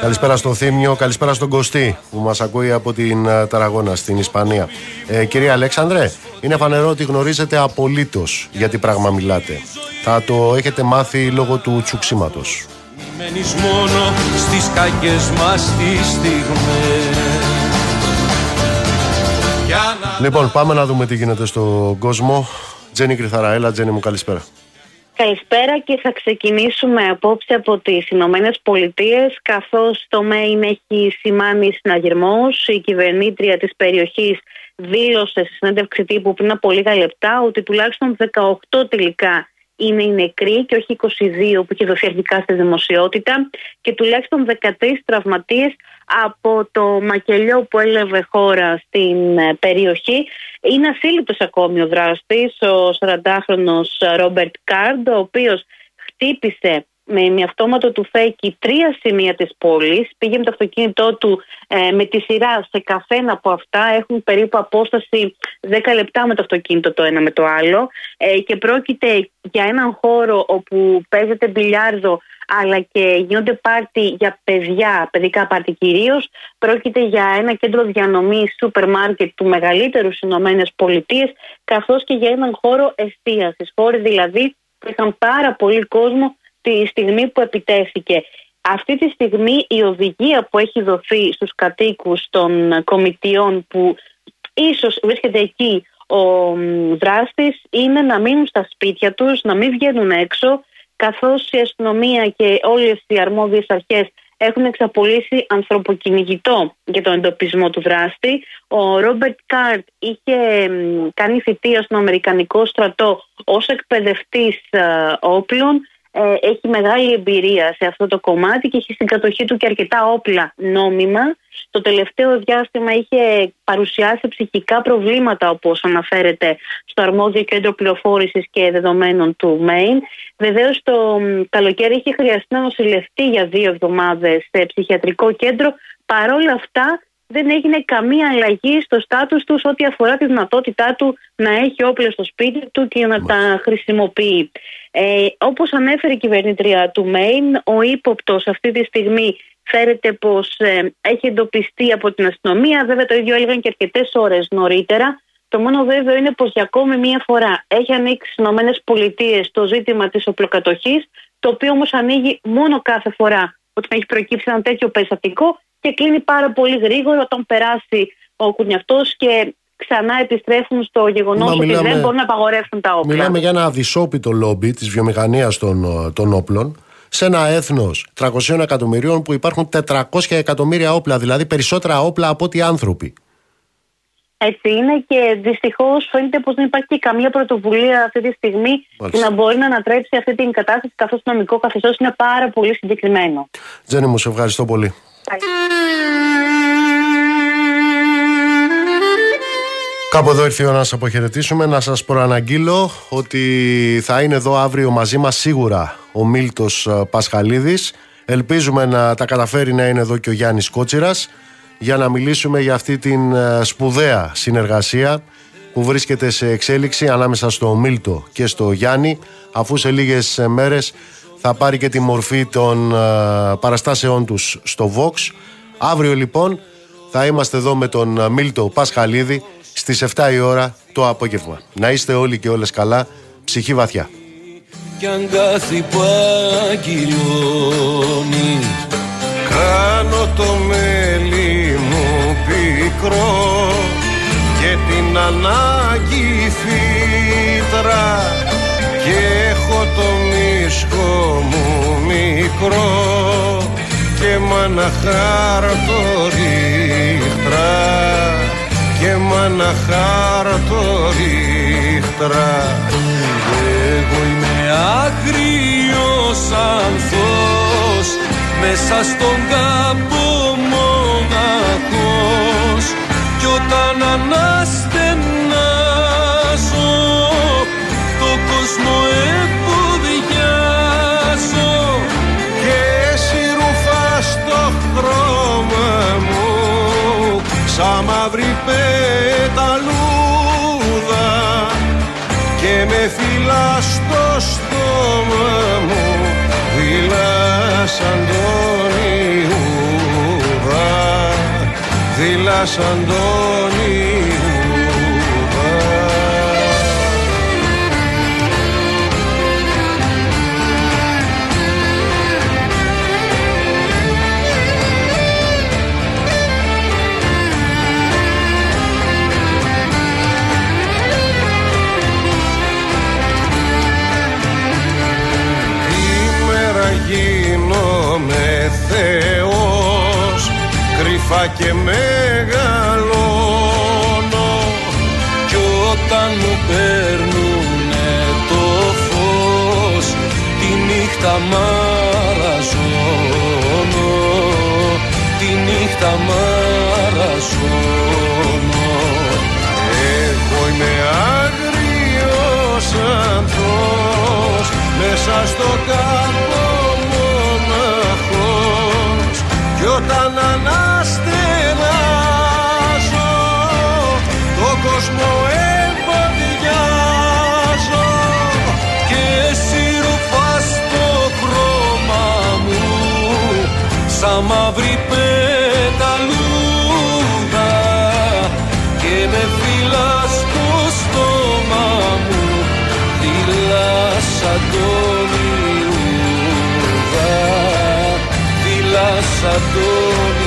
Καλησπέρα στο Θήμιο, καλησπέρα στον Κωστή που μας ακούει από την ε, Ταραγώνα στην Ισπανία. Ε, κυρία Αλέξανδρε, είναι φανερό ότι γνωρίζετε απολύτως για τι πράγμα μιλάτε. Θα το έχετε μάθει λόγω του τσουξίματος. Μένεις μόνο στις κακές μας τις στιγμές Λοιπόν, πάμε να δούμε τι γίνεται στον κόσμο. Τζένι Κρυθαραέλα, Τζένι μου καλησπέρα. Καλησπέρα και θα ξεκινήσουμε απόψε από τις Ηνωμένες Πολιτείες, καθώς το ΜΕΙΝ έχει σημάνει συναγερμός. Η κυβερνήτρια της περιοχής δήλωσε στη συνέντευξη τύπου πριν από λίγα λεπτά ότι τουλάχιστον 18 τελικά είναι οι νεκροί και όχι 22 που είχε δοθεί αρχικά στη δημοσιότητα και τουλάχιστον 13 τραυματίες από το μακελιό που έλαβε χώρα στην ε, περιοχή. Είναι ασύλληπτος ακόμη ο δράστης, ο 40χρονος Ρόμπερτ Κάρντ, ο οποίος χτύπησε με ημιαυτόματο του φέκι τρία σημεία της πόλης. Πήγε με το αυτοκίνητό του ε, με τη σειρά σε καθένα από αυτά. Έχουν περίπου απόσταση 10 λεπτά με το αυτοκίνητο το ένα με το άλλο. Ε, και πρόκειται για έναν χώρο όπου παίζεται μπιλιάρδο αλλά και γίνονται πάρτι για παιδιά, παιδικά πάρτι κυρίως. Πρόκειται για ένα κέντρο διανομής σούπερ μάρκετ του μεγαλύτερου στις Ηνωμένες Πολιτείες, καθώς και για έναν χώρο εστίασης. Χώροι δηλαδή που είχαν πάρα πολύ κόσμο τη στιγμή που επιτέθηκε. Αυτή τη στιγμή η οδηγία που έχει δοθεί στους κατοίκους των κομιτιών που ίσως βρίσκεται εκεί ο δράστης είναι να μείνουν στα σπίτια τους, να μην βγαίνουν έξω καθώς η αστυνομία και όλες οι αρμόδιες αρχές έχουν εξαπολύσει ανθρωποκυνηγητό για τον εντοπισμό του δράστη. Ο Ρόμπερτ Καρντ είχε κάνει θητεία στον Αμερικανικό στρατό ως εκπαιδευτής ε, όπλων ε, έχει μεγάλη εμπειρία σε αυτό το κομμάτι και έχει στην κατοχή του και αρκετά όπλα νόμιμα. Το τελευταίο διάστημα είχε παρουσιάσει ψυχικά προβλήματα όπως αναφέρεται στο αρμόδιο κέντρο πληροφόρησης και δεδομένων του Maine. Βεβαίως το καλοκαίρι είχε χρειαστεί να νοσηλευτεί για δύο εβδομάδες σε ψυχιατρικό κέντρο. Παρόλα αυτά δεν έγινε καμία αλλαγή στο στάτους τους ό,τι αφορά τη δυνατότητά του να έχει όπλα στο σπίτι του και να τα χρησιμοποιεί. Ε, όπως ανέφερε η κυβερνήτρια του Μέιν, ο ύποπτος αυτή τη στιγμή φέρεται πως ε, έχει εντοπιστεί από την αστυνομία. Βέβαια το ίδιο έλεγαν και αρκετές ώρες νωρίτερα. Το μόνο βέβαιο είναι πως για ακόμη μία φορά έχει ανοίξει στις ΗΠΑ το ζήτημα της οπλοκατοχής, το οποίο όμως ανοίγει μόνο κάθε φορά όταν έχει προκύψει ένα τέτοιο περιστατικό και κλείνει πάρα πολύ γρήγορα όταν περάσει ο κουνιαυτός και ξανά επιστρέφουν στο γεγονός ότι δεν μπορούν να απαγορεύσουν τα όπλα. Μιλάμε για ένα αδυσόπιτο λόμπι της βιομηχανίας των, των όπλων σε ένα έθνος 300 εκατομμυρίων που υπάρχουν 400 εκατομμύρια όπλα, δηλαδή περισσότερα όπλα από ότι άνθρωποι. Έτσι είναι και δυστυχώς φαίνεται πως δεν υπάρχει καμία πρωτοβουλία αυτή τη στιγμή που να μπορεί να ανατρέψει αυτή την κατάσταση, καθώς το νομικό καθεστώς είναι πάρα πολύ συγκεκριμένο. Τζένι, μου σε ευχαριστώ πολύ. Κάπου εδώ ήρθε η ώρα να σας αποχαιρετήσουμε. Να σας προαναγγείλω ότι θα είναι εδώ αύριο μαζί μας σίγουρα ο Μίλτος ε, Πασχαλίδης. Ελπίζουμε να τα καταφέρει να είναι εδώ και ο Γιάννης Κότσιρας για να μιλήσουμε για αυτή την ε, σπουδαία συνεργασία που βρίσκεται σε εξέλιξη ανάμεσα στο Μίλτο και στο Γιάννη αφού σε λίγες μέρες θα πάρει και τη μορφή των παραστάσεών τους στο Vox. Αύριο λοιπόν θα είμαστε εδώ με τον Μίλτο Πασχαλίδη στις 7 η ώρα το απόγευμα. Να είστε όλοι και όλες καλά, ψυχή βαθιά. Κι αν κάθε Κάνω το μέλι μου πικρό Και την ανάγκη φύτρα Και έχω το μίσκο μου μικρό Και μ' χάρτο ρίχτρα. Και μ' χάρτο ρίχτρα. Εγώ είμαι άγριος ανθός μέσα στον κάμπο μοναχός. Κι όταν αναστενάζω σαν μαύρη πεταλούδα και με φυλάς στο στόμα μου δειλά σαν τον Ιούδα δειλά σαν τον Θεός κρυφά και μεγαλώνω. Κι όταν μου παίρνουνε το φως τη νύχτα μαραζώνω. Τη νύχτα μαραζώνω. Εγώ είμαι άγριος ανθός μέσα στο κάμπο Όταν ανάστε essa dor